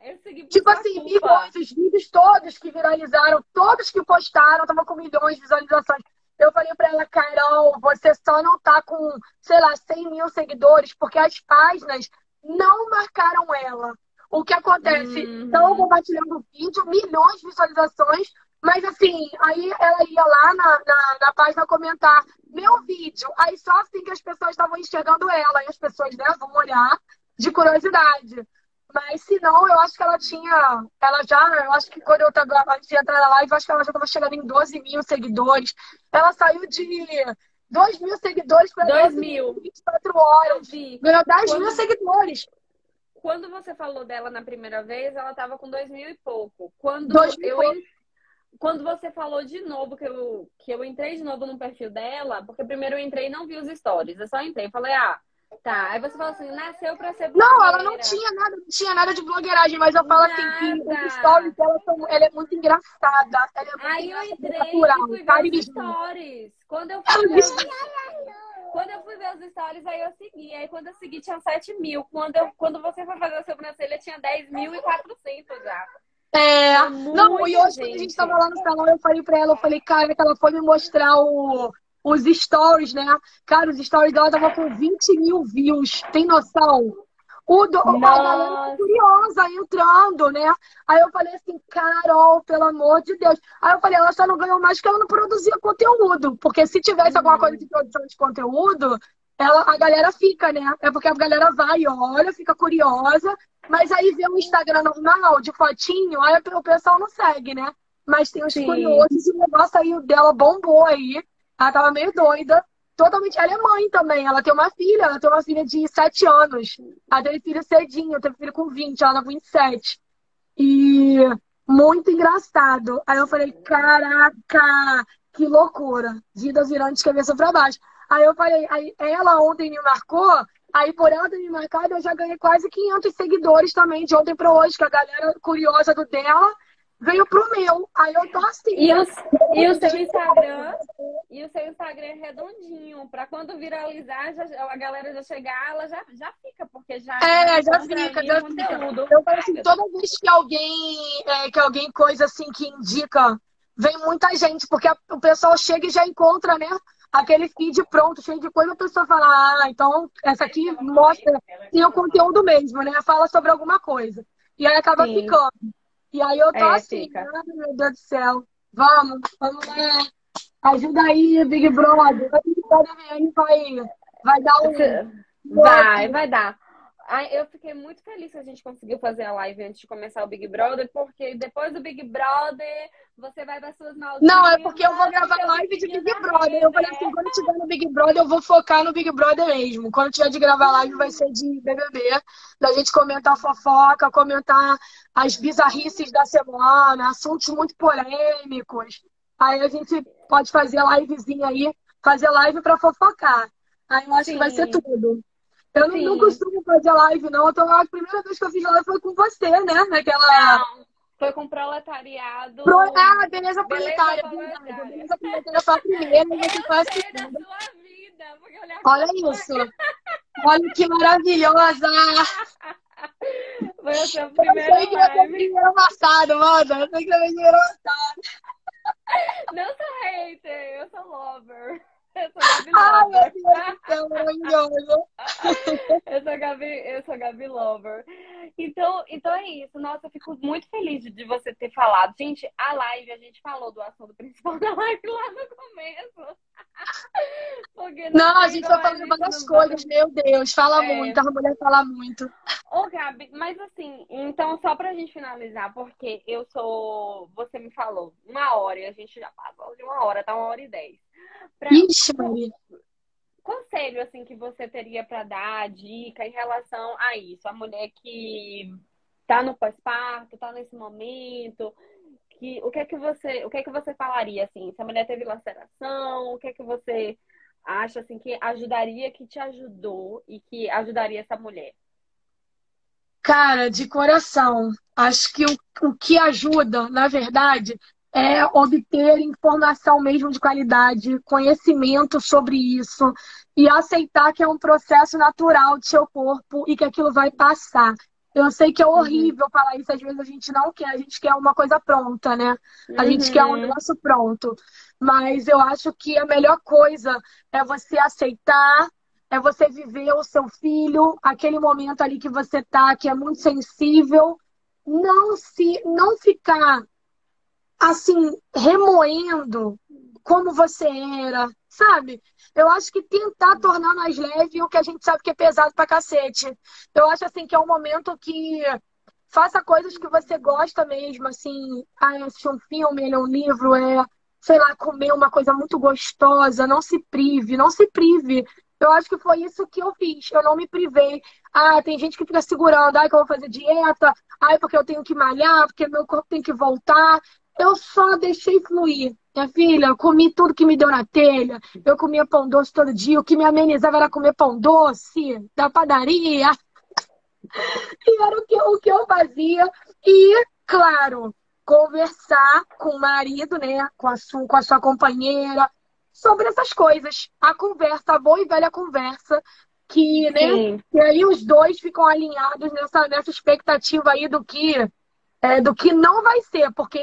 Eu segui por tipo assim, milhões, os vídeos todos que viralizaram, todos que postaram, tava com milhões de visualizações. Eu falei para ela, Carol, você só não tá com, sei lá, 100 mil seguidores porque as páginas não marcaram ela. O que acontece? Uhum. Estão compartilhando o vídeo, milhões de visualizações, mas assim, aí ela ia lá na, na, na, página comentar meu vídeo. Aí só assim que as pessoas estavam enxergando ela. E as pessoas, né, vão olhar de curiosidade. Mas se não, eu acho que ela tinha. Ela já, eu acho que quando eu tava antes de entrar na live, eu acho que ela já estava chegando em 12 mil seguidores. Ela saiu de 2 mil seguidores para 2 mil. 24 horas. Ganhou 10 quando, mil seguidores. Quando você falou dela na primeira vez, ela estava com 2 mil e pouco. Quando dois eu. Quando você falou de novo que eu, que eu entrei de novo no perfil dela, porque primeiro eu entrei e não vi os stories, eu só entrei. Falei, ah, Tá, aí você fala assim, nasceu pra ser blogueira. Não, ela não tinha nada, não tinha nada de blogueiragem, mas eu falo nada. assim que os stories dela são, ela é muito engraçada. Ela é muito aí eu entrei natural, e fui ver os stories. Quando eu fui ver os... Quando eu fui ver os stories, aí eu segui. Aí quando eu segui, tinha 7 mil. Quando, eu, quando você foi fazer a sobrancelha, tinha 10 mil e 400 já. É, não, e hoje gente. quando a gente tava lá no salão, eu falei pra ela, eu falei, cara, que ela foi me mostrar o, os stories, né? Cara, os stories dela estavam com 20 mil views. Tem noção? O do, a galera curiosa entrando, né? Aí eu falei assim, Carol, pelo amor de Deus. Aí eu falei, ela só não ganhou mais porque ela não produzia conteúdo. Porque se tivesse alguma coisa de produção de conteúdo, ela, a galera fica, né? É porque a galera vai, olha, fica curiosa. Mas aí vê um Instagram normal, de fotinho, aí o pessoal não segue, né? Mas tem os Sim. curiosos e o negócio aí dela bombou aí. Ela tava meio doida. Totalmente. Ela é mãe também. Ela tem uma filha. Ela tem uma filha de 7 anos. Ela teve filho cedinho. Teve filho com 20. Ela com 27. E muito engraçado. Aí eu falei, caraca, que loucura. Vida virando de cabeça pra baixo. Aí eu falei, aí ela ontem me marcou. Aí por ela ter me marcado, eu já ganhei quase 500 seguidores também de ontem para hoje, que a galera curiosa do dela veio pro meu. Aí eu tô assim. E, o, e o seu Instagram? E o seu Instagram é redondinho. Pra quando viralizar, já, a galera já chegar, ela já, já fica, porque já. É, já fica, já fica. Eu falo assim, toda vez que alguém, é, que alguém coisa assim que indica, vem muita gente, porque a, o pessoal chega e já encontra, né? Aquele feed pronto, cheio de coisa, a pessoa fala, ah, então essa aqui mostra, tem o conteúdo mesmo, né? Fala sobre alguma coisa. E aí acaba Sim. ficando. E aí eu tô é, assim, ah, meu Deus do céu. Vamos, vamos lá. Ajuda aí, Big Brother. Vai, vai dar um. Vai, vai dar. Eu fiquei muito feliz que a gente conseguiu fazer a live antes de começar o Big Brother, porque depois do Big Brother, você vai para suas Maldivas. Não, é porque eu vou gravar live de Big Brother. Eu falei assim, quando tiver no Big Brother, eu vou focar no Big Brother mesmo. Quando tiver de gravar live, vai ser de BBB. Da gente comentar fofoca, comentar as bizarrices da semana, assuntos muito polêmicos. Aí a gente pode fazer livezinha aí, fazer live para fofocar. Aí eu acho Sim. que vai ser tudo. Eu não, não, costumo fazer live, não. Então, a primeira vez que eu fiz live foi com você, né? Naquela. Não, foi com proletariado. Pro... Ah, beleza proletária. Beleza, proletária foi a primeira e você foi a segunda. Olha isso. Olha que maravilhosa. Foi a sua primeira eu sei que live. primeiro passado, mano. Eu sei que eu primeiro passado. Não sou hater, eu sou lover. Eu sou Gabi Ai, meu Lover. Deus do céu, maravilhoso. Eu sou Gabi, eu sou Gabi Lover. Então, então é isso. Nossa, eu fico muito feliz de, você ter falado. Gente, a live, a gente falou do assunto principal da live lá no começo. Porque Não, a tem gente vai falando várias não coisas, meu Deus, fala É. muito, a mulher fala muito. Ô, Gabi, mas assim, então só pra gente finalizar, porque eu sou. Você me falou uma hora e a gente já passou de uma hora, tá uma hora e dez. Pra- Ixi, Maria. conselho assim que você teria pra dar, dica em relação a isso, a mulher que tá no pós-parto, tá nesse momento, que o que é que você, o que é que você falaria assim, se a mulher teve laceração, o que é que você acha assim que ajudaria, que te ajudou e que ajudaria essa mulher? Cara, de coração, acho que o, o que ajuda, na verdade, é obter informação mesmo de qualidade, conhecimento sobre isso e aceitar que é um processo natural do seu corpo e que aquilo vai passar. Eu sei que é horrível falar isso, às vezes a gente não quer, a gente quer uma coisa pronta, né? A gente quer um Uhum. negócio pronto. Mas eu acho que a melhor coisa é você aceitar, é você viver o seu filho, aquele momento ali que você tá, que é muito sensível, não se não ficar assim remoendo como você era, sabe? Eu acho que tentar tornar mais leve o que a gente sabe que é pesado pra cacete. Eu acho assim que é um momento que faça coisas que você gosta mesmo, assim, ah, assistir um filme, ler um livro, é, sei lá, comer uma coisa muito gostosa, não se prive, não se prive. Eu acho que foi isso que eu fiz, eu não me privei. Ah, tem gente que fica segurando, ah, que eu vou fazer dieta, ah, porque eu tenho que malhar, porque meu corpo tem que voltar. Eu só deixei fluir. Minha filha, eu comi tudo que me deu na telha. Eu comia pão doce todo dia. O que me amenizava era comer pão doce da padaria. E era o que, o que eu fazia. E, claro, conversar com o marido, né? Com a, sua, com a sua companheira, sobre essas coisas. A conversa, a boa e velha conversa. Que, né? Sim. E aí os dois ficam alinhados nessa, nessa expectativa aí do que, é, do que não vai ser. Porque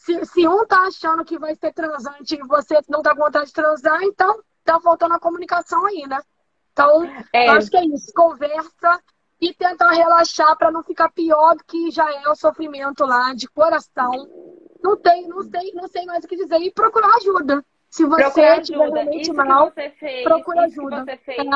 se, se um tá achando que vai ser transante e você não tá com vontade de transar, então tá faltando a comunicação aí, né? Então, É. acho que é isso. Conversa e tentar relaxar para não ficar pior do que já é o sofrimento lá de coração. Não tem, não sei, não sei mais o que dizer. E procurar ajuda. Se você ajuda. realmente mal, procura ajuda. fez.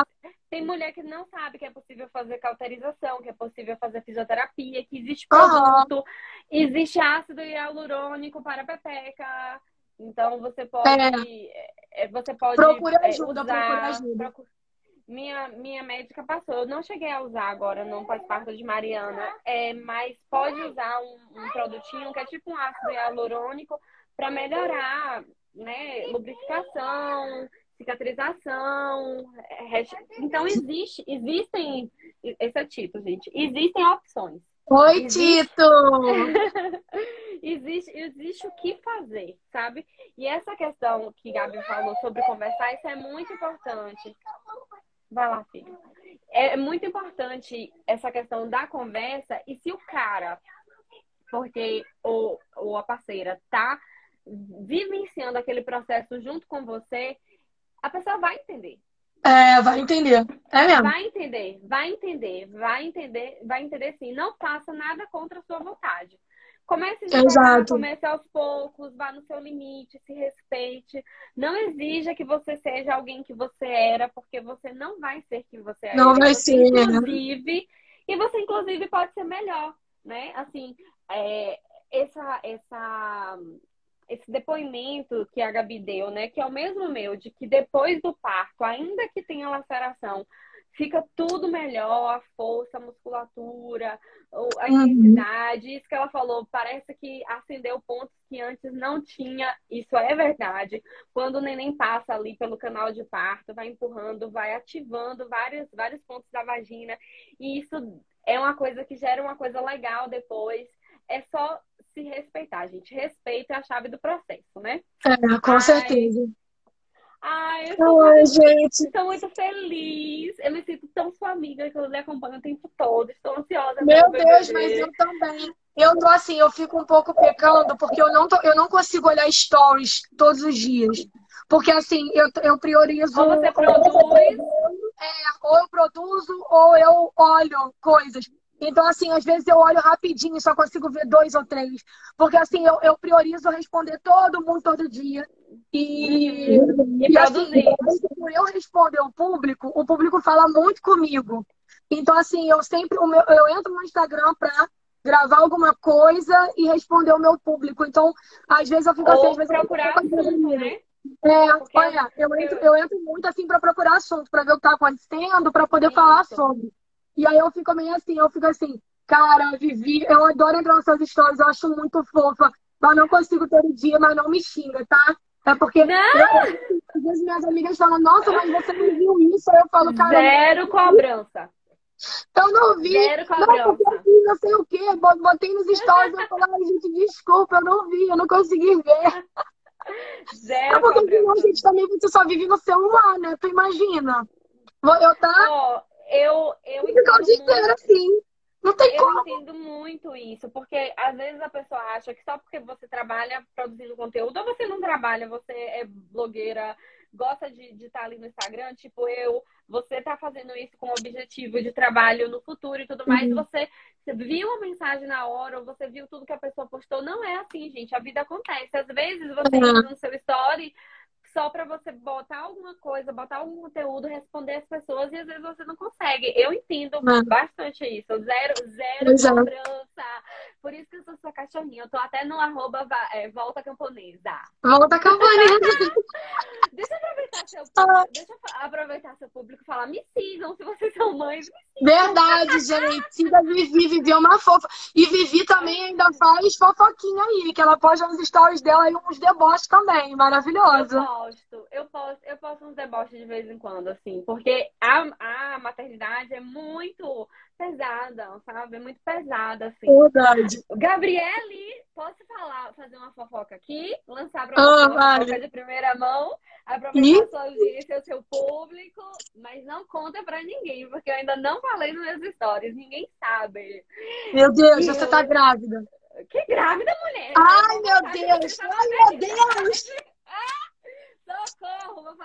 Tem mulher que não sabe que é possível fazer cauterização, que é possível fazer fisioterapia, que existe produto, existe ácido hialurônico para pepeca. Então você pode, é, você pode Procure é, ajuda, usar. procure ajuda. procu- Minha, minha médica passou. Eu não cheguei a usar agora, não faz parte de Mariana, é, mas pode usar um, um produtinho que é tipo um ácido hialurônico para melhorar, né, lubrificação, cicatrização. é, reche- Então existe, existem, esse é tipo, gente, existem opções. Oi, Existe- Tito! existe, existe o que fazer, sabe? E essa questão que Gabi falou sobre conversar, isso é muito importante. Vai lá, filho. É muito importante essa questão da conversa e se o cara, porque ou, ou a parceira tá vivenciando aquele processo junto com você, a pessoa vai entender. É, vai entender. É mesmo. Vai entender, vai entender, vai entender, vai entender sim. Não faça nada contra a sua vontade. Comece devagar, comece aos poucos, vá no seu limite, se respeite. Não exija que você seja alguém que você era, porque você não vai ser quem você era. Não vai Você, ser, né? Inclusive, e você, inclusive, pode ser melhor, né? Assim, é, essa, essa, esse depoimento que a Gabi deu, né? Que é o mesmo meu, de que depois do parto, ainda que tenha laceração, fica tudo melhor, a força, a musculatura, a Uhum. intensidade. Isso que ela falou, parece que acendeu pontos que antes não tinha. Isso é verdade. Quando o neném passa ali pelo canal de parto, vai empurrando, vai ativando vários, vários pontos da vagina. E isso é uma coisa que gera uma coisa legal depois. É só se respeitar, gente. Respeito é a chave do processo, né? É, com Ai, certeza. Ai, eu tô Ai, gente. Estou muito feliz. Eu me sinto tão sua amiga que eu lhe acompanho o tempo todo. Estou ansiosa Meu Deus, mas eu também. Eu tô assim, eu fico um pouco pecando porque eu não, tô, eu não consigo olhar stories todos os dias. Porque assim, eu, eu priorizo. Ou você produz. É, ou eu produzo, ou eu olho coisas. Então, assim, às vezes eu olho rapidinho, só consigo ver dois ou três. Porque, assim, eu, eu priorizo responder todo mundo todo dia. E, e, e assim, por eu responder o público, o público fala muito comigo. Então, assim, eu sempre o meu, eu entro no Instagram para gravar alguma coisa e responder o meu público. Então, às vezes eu fico assim, às vezes procurar eu assunto, né? É, Porque olha, eu entro, eu entro muito assim para procurar assunto, para ver o que tá acontecendo, para poder Isso. falar sobre. E aí eu fico meio assim, eu fico assim, cara, Vivi, eu adoro entrar nas suas histórias, eu acho muito fofa, mas não consigo todo dia, mas não me xinga, tá? É porque. Eu, às vezes minhas amigas falam, nossa, mas você não viu isso? Aí eu falo, cara. Zero cobrança. Eu não vi. Zero cobrança. Não, eu vi não sei o quê. Botei nos stories. Eu falei, ai, gente, desculpa, eu não vi, eu não consegui ver. Zero é porque cobrança. a gente também você só vive no celular, né? Tu imagina. Eu tá. Oh, eu, eu ficar o dia inteiro assim. Não tem eu como. entendo muito isso, porque às vezes a pessoa acha que só porque você trabalha produzindo conteúdo, ou você não trabalha, você é blogueira, gosta de estar tá ali no Instagram, tipo eu, você tá fazendo isso com o objetivo de trabalho no futuro e tudo mais, Uhum. você, você viu uma mensagem na hora, ou você viu tudo que a pessoa postou. Não é assim, gente. A vida acontece. Às vezes você Uhum. entra no seu story só para você botar alguma coisa, botar algum conteúdo, responder as pessoas e às vezes você não consegue. Eu entendo Uhum. bastante isso. Zero, zero Exato. cobrança. Por isso que eu sou sua cachorrinha. Eu tô até no arroba é, volta camponesa. Volta campanha. Deixa eu aproveitar seu Ah. público. Deixa aproveitar seu público e falar, me sigam, se vocês são mães, me Verdade, gente. Siga Vivi, Vivi é uma fofa. E Vivi também ainda faz fofoquinha aí, que ela posta nos stories dela e uns deboches também. Eu Maravilhosa. Posto, eu posto, eu posto uns deboches de vez em quando, assim, porque a, a maternidade é muito pesada, sabe? É muito pesada, assim. Verdade. Gabriele, posso falar, fazer uma fofoca aqui? Lançar pra Ah, você uma vale. fofoca de primeira mão, aproveitar a sua audiência, o seu público, mas não conta pra ninguém, porque eu ainda não falei nos meus stories, ninguém sabe. Meu Deus, E você eu- tá grávida. Que grávida, mulher! Ai, Eu meu Deus. fazer- Ai, meu Deus.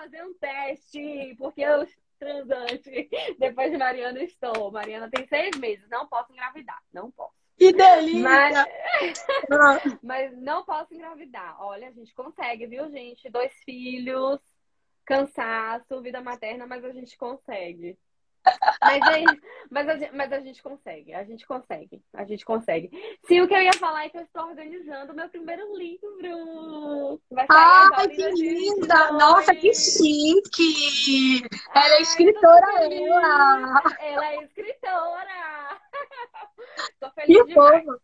Fazer um teste, porque eu transante. Depois de Mariana estou. Mariana tem seis meses, não posso engravidar, não posso. Que delícia. Mas, Ah, mas não posso engravidar. Olha, a gente consegue, viu, gente? Dois filhos, cansaço, vida materna, mas a gente consegue. Mas, aí, mas, a, gente- mas a gente consegue, a gente consegue, a gente consegue. Sim, o que eu ia falar é que eu estou organizando o meu primeiro livro. Vai Ai, agora que 2022. linda. Nossa, que chique. Ela é escritora, Ai, tô feliz. ela. Ela é escritora. Tô Que feliz demais. fofa.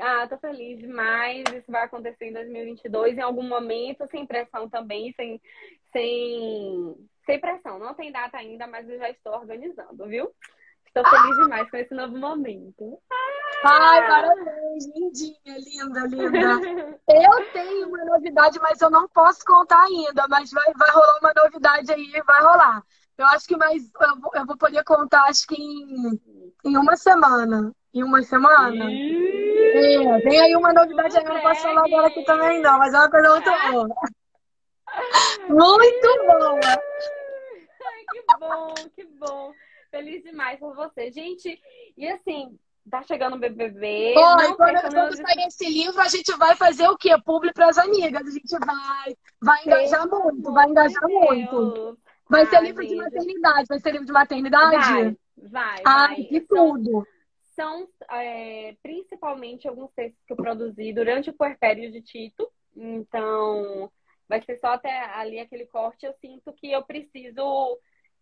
Ah, tô feliz demais. Isso vai acontecer em 2022, em algum momento, sem pressão também, sem, sem, sem pressão. Não tem data ainda, mas eu já estou organizando, viu? Estou feliz demais com esse novo momento. Ai, parabéns. Lindinha, linda, linda. Eu tenho uma novidade, mas eu não posso contar ainda. Mas vai, vai rolar uma novidade aí, vai rolar. Eu acho que mais eu vou, eu vou poder contar, acho que em, em uma semana. Em uma semana? É, vem aí uma novidade eu não posso falar agora aqui também, não, mas é uma coisa muito boa. Muito boa! Que bom, que bom. Feliz demais por você. Gente, e assim, tá chegando o BBB. Pô, não quando, quando meus- sair esse livro, a gente vai fazer o quê? Publi pras amigas. A gente vai, vai engajar muito, vai engajar muito. Deus. Vai ser Ai, livro de maternidade, vai ser livro de maternidade? Vai, vai, Ai, vai. de São- tudo. são é, principalmente alguns textos que eu produzi durante o puerpério de Tito. Então, vai ser só até ali aquele corte. Eu sinto que eu preciso,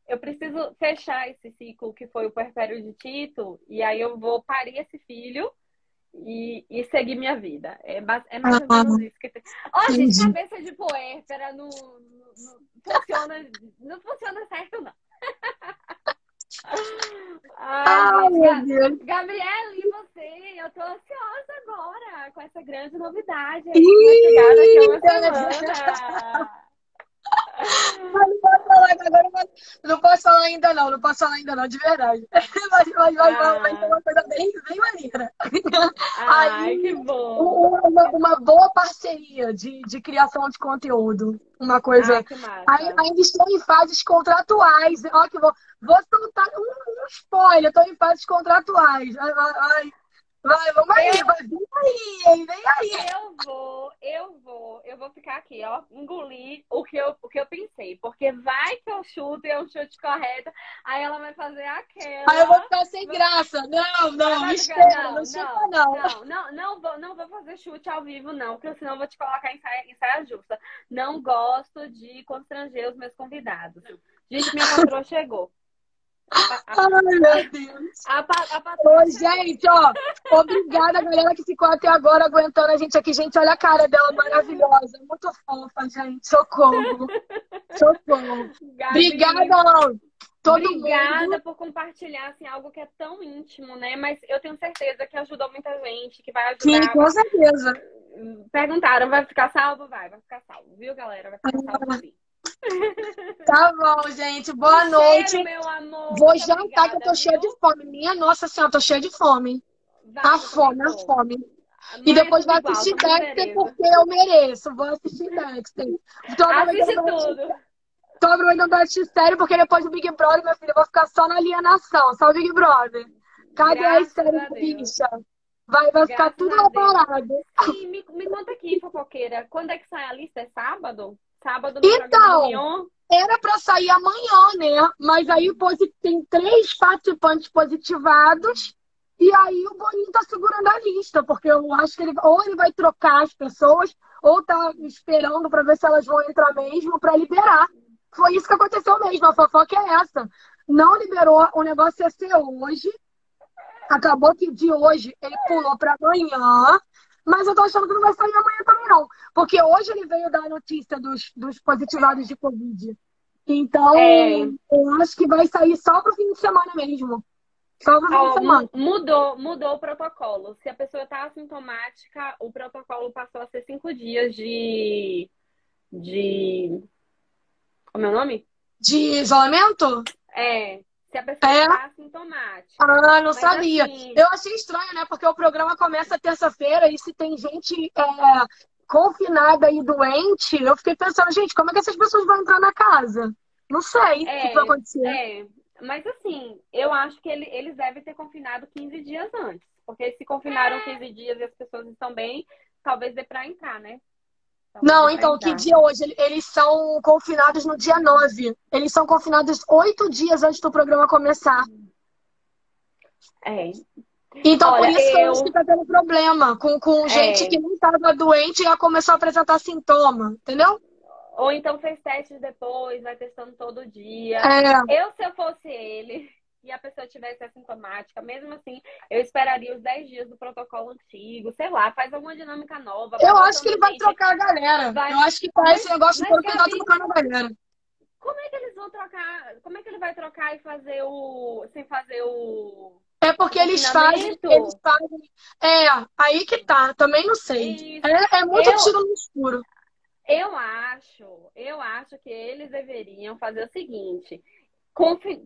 eu preciso fechar esse ciclo que foi o puerpério de Tito, e aí eu vou parir esse filho e, e seguir minha vida. É, é mais ou Ah, menos isso que tem. Ó, gente, entendi. cabeça de puérpera não, não, não funciona, não funciona certo, não. Ai, Ai, gente, Deus. Gabriela, e você? Eu tô ansiosa agora com essa grande novidade Ih, que vai chegar daqui a uma semana. Mas não pode falar agora não posso falar ainda não, não posso falar ainda não, de verdade. Mas, mas, mas ah. vai ser uma coisa bem, bem maneira. Ai, Aí, que bom. Uma, uma, boa parceria de, de criação de conteúdo. Uma coisa. Ai, ainda estou em fases contratuais. Ó, que vou, vou soltar um, um spoiler, estou em fases contratuais. Ai, ai, Vai, vamos aí, eu... vai, vem aí, vem aí. Eu vou, eu vou, eu vou ficar aqui, ó, engolir o que eu, o que eu pensei. Porque vai que eu chuto e é um chute correto, aí ela vai fazer aquela. Aí eu vou ficar sem graça. Não, não, espera, não, não, chuta, não. Não, não, não, vou, não vou fazer chute ao vivo, não, porque senão eu vou te colocar em saia, em saia justa. Não gosto de constranger os meus convidados. Gente, minha patroa chegou. Ai, meu Deus. A, a, Oi, gente, ó. Obrigada, galera que ficou até agora aguentando a gente aqui. Gente, olha a cara dela maravilhosa. Muito fofa, gente. Socorro. Socorro. Gabi, Obrigada, todo Obrigada mundo. por compartilhar assim, algo que é tão íntimo, né? Mas eu tenho certeza que ajudou muita gente, que vai ajudar. Sim, com certeza. Perguntaram, vai ficar salvo? Vai, vai ficar salvo, viu, galera? Vai ficar salvo sim. Tá bom, gente. Boa noite. meu amor. Vou jantar obrigada, que eu tô cheia de fome. Minha nossa senhora, tô cheia de fome. Vai, a fome, a fome. e é depois vai assistir Dexter porque eu mereço. Vou assistir Dexter. Tô Assiste tudo. Tô aproveitando assistir sério porque depois do Big Brother, meu filho, eu vou ficar só na alienação. Só o Big Brother. Cadê Graças a série, bicha? Vai, vai ficar tudo lá parado. Me, me conta aqui, fofoqueira. Quando é que sai a lista? É sábado? Sábado no então, era para sair amanhã, né? Mas aí tem três participantes positivados. E aí o Boninho tá segurando a lista, porque eu acho que ele ou ele vai trocar as pessoas, ou tá esperando para ver se elas vão entrar mesmo para liberar. Foi isso que aconteceu mesmo. A fofoca é essa. Não liberou, o negócio ia ser hoje. Acabou que de hoje ele pulou para amanhã. Mas eu tô achando que não vai sair amanhã também, não. Porque hoje ele veio dar a notícia dos, dos positivados de Covid. Então, é. eu acho que vai sair só pro fim de semana mesmo. Só pro fim de semana. Mudou, mudou o protocolo. Se a pessoa tá assintomática, o protocolo passou a ser cinco dias de. de. Como é o nome? De isolamento? É. Se a pessoa é? está assintomática. Ah, não Mas, sabia. Assim... Eu achei estranho, né? Porque o programa começa terça-feira e se tem gente é, confinada e doente, eu fiquei pensando, gente, como é que essas pessoas vão entrar na casa? Não sei é, o que vai acontecer. É. Mas assim, eu acho que ele, eles devem ter confinado 15 dias antes. Porque se confinaram 15 dias e as pessoas estão bem, talvez dê para entrar, né? Não, então, que dia hoje? Eles são confinados no dia 9. Eles são confinados oito dias antes do programa começar. É. Então, Olha, por isso que eu que tá tendo problema com, com gente é. que não estava doente e já começou a apresentar sintoma, entendeu? Ou então fez testes depois, vai testando todo dia. É. Eu, se eu fosse ele, e a pessoa tivesse assintomática, mesmo assim, eu esperaria os 10 dias do protocolo antigo, sei lá, faz alguma dinâmica nova. Eu acho que ele vai trocar a galera. Vai... Eu acho que com esse negócio ele tá trocando a galera. Como é que eles vão trocar? Como é que ele vai trocar e fazer o. sem fazer o. É porque eles fazem, eles fazem. É, aí que tá, também não sei. É, é, muito eu, tiro no escuro. Eu acho, eu acho que eles deveriam fazer o seguinte: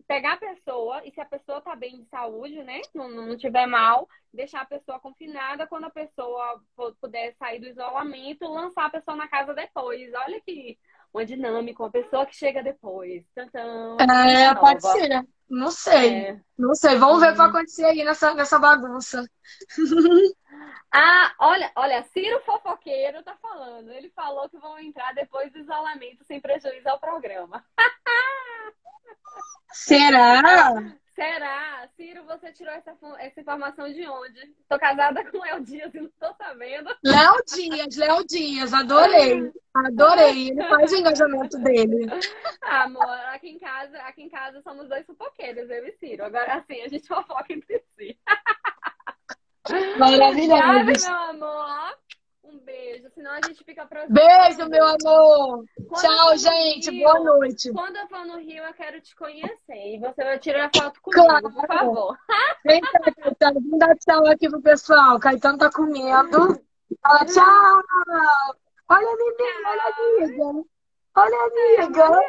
pegar a pessoa e se a pessoa tá bem de saúde, né? Não, não tiver mal, deixar a pessoa confinada quando a pessoa puder sair do isolamento, lançar a pessoa na casa depois. Olha que uma dinâmica, uma pessoa que chega depois. Tantão, é, pode ser. Não sei. É. Não sei. Vamos ver o que vai uhum. acontecer aí nessa, nessa bagunça. ah, olha, olha, Ciro Fofoqueiro tá falando. Ele falou que vão entrar depois do isolamento sem prejuízo ao programa. Será? Será? Ciro, você tirou essa, essa informação de onde? Tô casada com Léo Dias e não tô sabendo. Léo Dias, Léo Dias, adorei. Adorei. Ele faz o engajamento dele. Ah, amor, aqui em casa, aqui em casa somos dois sufoqueiros, eu e Ciro. Agora assim, a gente fofoca entre si. Maravilhoso. meu amor. Um beijo, senão a gente fica próximo. Beijo, meu amor. Quando Tchau, gente. Rio, Boa noite. Quando eu for no Rio, eu quero te conhecer. E você vai tirar foto comigo, claro. por favor. Vem cá, Caetano. Vamos dar tchau aqui pro pessoal. Caetano tá comendo. Fala tchau. Olha a menina, olha a amiga. Olha a amiga.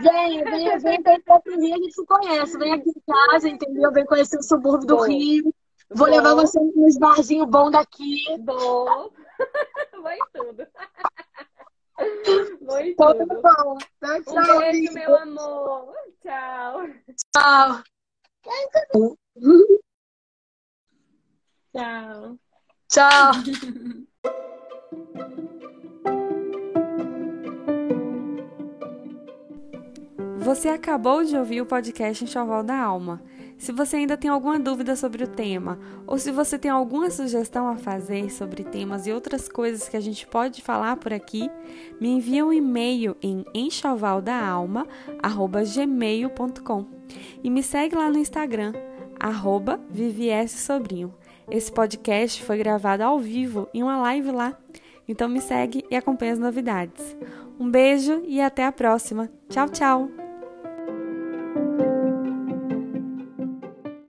Venha, venha, venha para o Rio, a gente se conhece. Vem aqui em casa, entendeu? Vem conhecer o subúrbio do Bom. Rio. Vou levar você nos barzinhos bons daqui. Vou. Vou em tudo. Vou em Então, tudo. tá bom. Tchau, Um tchau, beijo, meu amor. Tchau. Tchau. Tchau. Tchau. Você acabou de ouvir o podcast Enxoval da Alma. Se você ainda tem alguma dúvida sobre o tema, ou se você tem alguma sugestão a fazer sobre temas e outras coisas que a gente pode falar por aqui, me envia um e-mail em enxovaldaalma@gmail.com e me segue lá no Instagram arroba Sobrinho. Esse podcast foi gravado ao vivo em uma live lá. Então me segue e acompanha as novidades. Um beijo e até a próxima. Tchau, tchau!